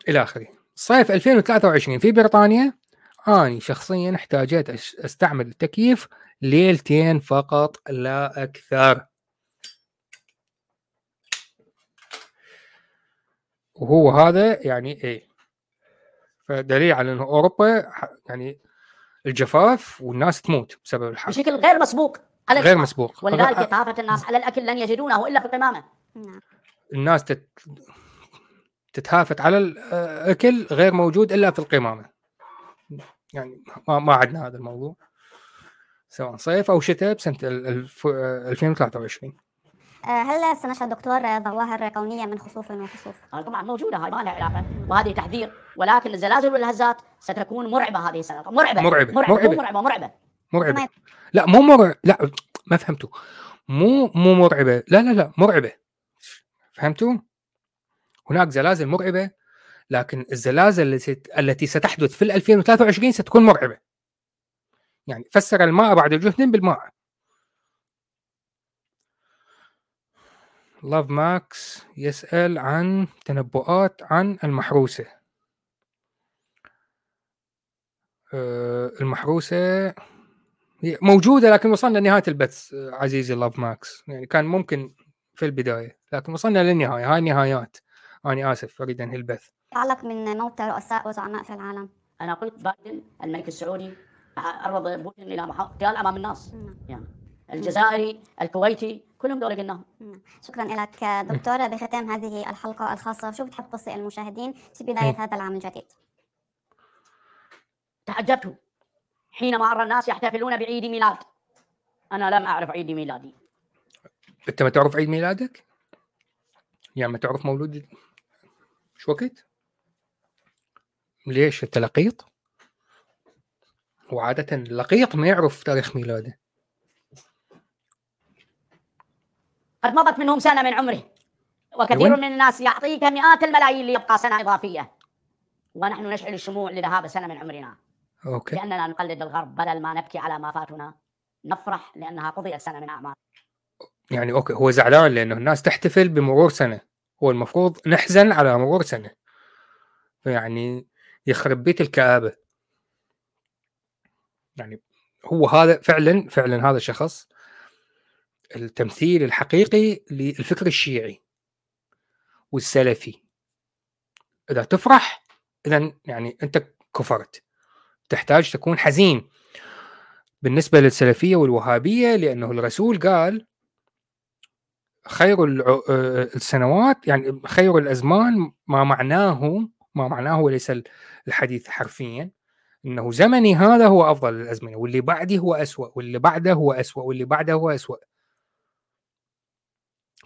إلى آخره. صيف 2023 في بريطانيا أنا شخصيا احتاجيت أش- أستعمل التكييف ليلتين فقط لا أكثر. وهو هذا يعني إيه فدليل على إنه أوروبا يعني الجفاف والناس تموت بسبب الحر. بشكل غير مسبوق. على غير. مسبوق. ولذلك يتهافت الناس على الأكل لن يجدونه إلا في القمامة. الناس تت... تتهافت على الأكل غير موجود إلا في القمامة. يعني ما, ما عندنا هذا الموضوع. سواء صيف أو شتاء بسنة ال- الف... 2023 آه، هل سنشهد دكتور آه، ظواهر كونية من خسوف وخسوف؟ هذه طبعا موجودة هاي ما لها علاقة وهذه تحذير ولكن الزلازل والهزات ستكون مرعبة هذه السنة. مرعبة مرعبة، مرعبة مرعبة. مرعبة مرعبة. مرعبة. كما لا مو مرعبه لا ما فهمتوا. مو مو مرعبة. لا لا لا مرعبة. فهمتوا؟ هناك زلازل مرعبة لكن الزلازل التي التي ستحدث في ال 2023 ستكون مرعبة. يعني فسر الماء بعد جهد بالماء. لاف ماكس يسأل عن تنبؤات عن المحروسة. أه المحروسة هي موجودة لكن وصلنا لنهاية البث آه، عزيزي لاف ماكس يعني كان ممكن في البداية لكن وصلنا للنهاية. هاي نهايات أنا آسف أريد أنهي البث. تعلق من موت رؤساء وزعماء في العالم. أنا قلت بايدن الملك السعودي عرض بوتين إلى محا- اغتيال أمام الناس. نعم. يعني الجزائري الكويتي كلهم دول قلناهم. شكرا لك دكتور بختام هذه الحلقة الخاصة. شو بتحب توصي المشاهدين؟ في بداية هذا العام الجديد تعجبت. حينما ارى الناس يحتفلون بعيد ميلاد. أنا لم أعرف عيد ميلادي. أنت ما تعرف عيد ميلادك؟ يعني ما تعرف مولود شو وقت؟ ليش أنت لقيط؟ وعادة اللقيط ما يعرف تاريخ ميلاده. قد مضت منهم سنة من عمره. وكثير أيوة. من الناس يعطيك مئات الملايين ليبقى سنة إضافية. ونحن نشعل الشموع لذهاب سنة من عمرنا. okay. لأننا نقلد الغرب بدل ما نبكي على ما فاتنا. نفرح لأنها قضيت سنة من اعمال يعني okay هو زعلان لأنه الناس تحتفل بمرور سنة. هو المفروض نحزن على مرور سنة. فيعني يخرب بيت الكآبة. يعني هو هذا فعلا فعلا هذا الشخص التمثيل الحقيقي للفكر الشيعي والسلفي. إذا تفرح اذا يعني أنت كفرت. تحتاج تكون حزين. بالنسبة للسلفية والوهابية لأنه الرسول قال خير آه، السنوات يعني خير الأزمان ما معناه ما معناه وليس الحديث حرفيا. إنه زمني هذا هو أفضل الأزمنة واللي بعدي هو اسوء واللي بعده هو اسوء واللي بعده هو اسوء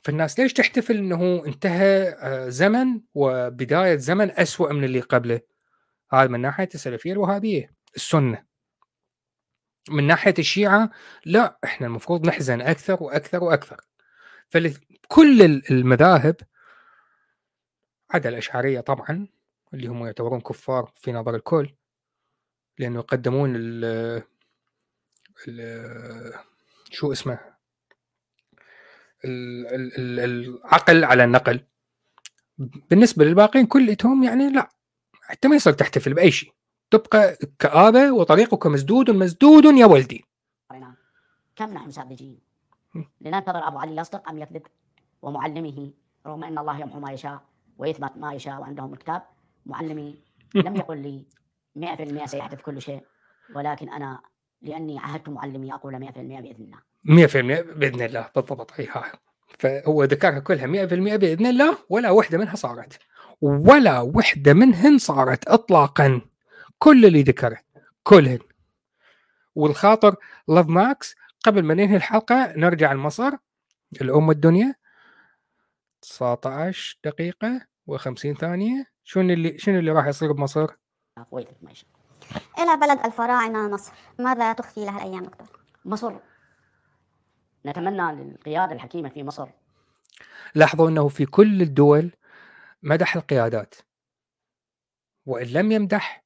فالناس ليش تحتفل إنه انتهى آه، زمن وبداية زمن اسوء من اللي قبله؟ هذا من ناحية السلفية الوهابية السنة. من ناحية الشيعة لا إحنا المفروض نحزن أكثر وأكثر وأكثر. فكل المذاهب عدا الأشعرية طبعا اللي هم يعتبرون كفار في نظر الكل لأنه يقدمون ال شو اسمه؟ العقل على النقل. بالنسبة للباقين كلهم يعني لا حتى ما يصير تحتفل بأي شيء. تبقى كآبة وطريقك مسدود مسدود يا ولدي. نعم. كم نحن ساذجين لننتظر أبو علي يصدق أم يكذب؟ ومعلمه رغم أن الله يمحو ما يشاء ويثبت ما يشاء وعندهم الكتاب معلمي لم يقل لي 100% سيحدث كل شيء ولكن أنا لأني عهدت معلمي أقول 100% بإذن الله. 100% بإذن الله بالضبط إي ها فهو ذكرها كلها 100% بإذن الله ولا وحده منها صارت. ولا وحده منهن صارت اطلاقا. كل اللي ذكره كلهن. والخاطر لاف ماكس قبل ما ننهي الحلقة نرجع لمصر الأم الدنيا 19 دقيقة و50 ثانية. شنو اللي شنو اللي راح يصير بمصر؟ إلى بلد الفراعنة مصر. ماذا تخفي لها الأيام دكتور؟ مصر. نتمنى للقيادة الحكيمة في مصر. لاحظوا أنه في كل الدول مدح القيادات وإن لم يمدح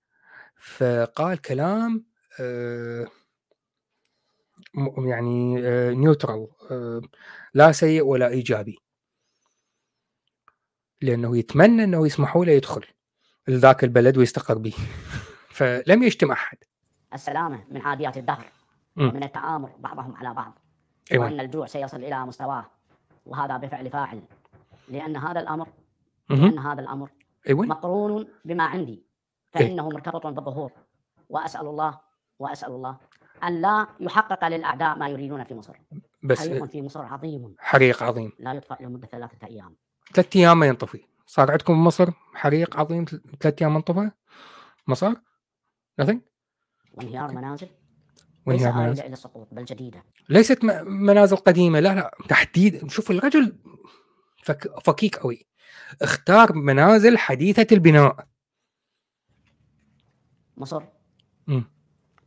فقال كلام آه، يعني آه، نيوترال آه، لا سيء ولا إيجابي. لأنه يتمنى أنه يسمحوا له يدخل لذاك البلد ويستقر به. فلم يجتمع أحد. السلامة من عاديات الدهر. ومن التآمر بعضهم على بعض. إيوه. وأن الجوع سيصل إلى مستواه وهذا بفعل فاعل لأن هذا الأمر. لأن هذا الأمر إيوه. مقرون بما عندي فإنه مرتبط بالظهور. وأسأل الله وأسأل الله أن لا يحقق للأعداء ما يريدون في مصر. بس حريق في مصر عظيم. حريق عظيم. لا يطفأ لمدة ثلاثة أيام. ثلاث أيام ما ينطفي. صار عندكم بمصر حريق عظيم ثلاث أيام ما انطفى ما صار؟ nothing وانهيار منازل. ليس وانهيار منازل. إلى السقوط بل جديدة. ليست منازل قديمة لا لا تحديد. شوف الرجل فك فكيك قوي. اختار منازل حديثة البناء. مصر.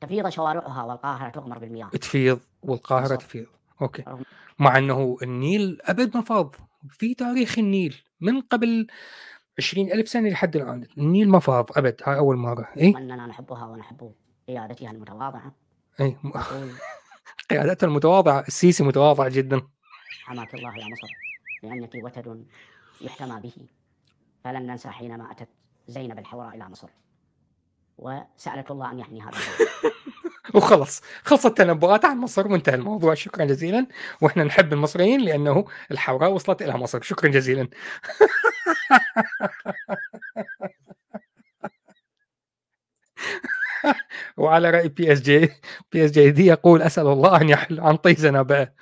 تفيض شوارعها والقاهرة تغمر بالمياه. تفيض والقاهرة مصر. تفيض. أوكي. رغم- مع أنه النيل أبد ما فاض. في تاريخ النيل من قبل 20 ألف سنة لحد الآن. النيل ما فاض أبد هاي أول مرة. إيه؟ وأننا نحبها ونحب قيادتها المتواضعة نقول قيادتها المتواضعة السيسي متواضع جدا. حماك الله يا مصر لأنك وتد يحتمى به. فلن ننسى حينما أتت زينب الحوراء إلى مصر. وسألت الله أن يحمي هذا وخلص. خلصت التنبؤات عن مصر وانتهى الموضوع. شكرا جزيلا. وإحنا نحب المصريين لأنه الحوراء وصلت إلى مصر. شكرا جزيلا. وعلى رأي بي اس جي بي اس جي دي يقول أسأل الله أن يحل عن طيزنا بقى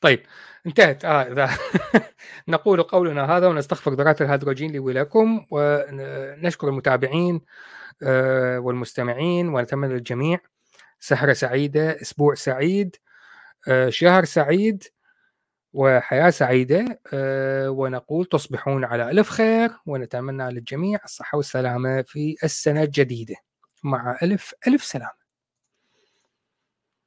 طيب انتهت. آه إذا نقول قولنا هذا ونستغفر ذرات الهيدروجين لي ولكم ونشكر المتابعين آه، والمستمعين ونتمنى للجميع سهرة سعيدة أسبوع سعيد. آه، شهر سعيد وحياة سعيدة آه، ونقول تصبحون على ألف خير ونتمنى للجميع الصحة والسلامة في السنة الجديدة. مع ألف ألف سلامة.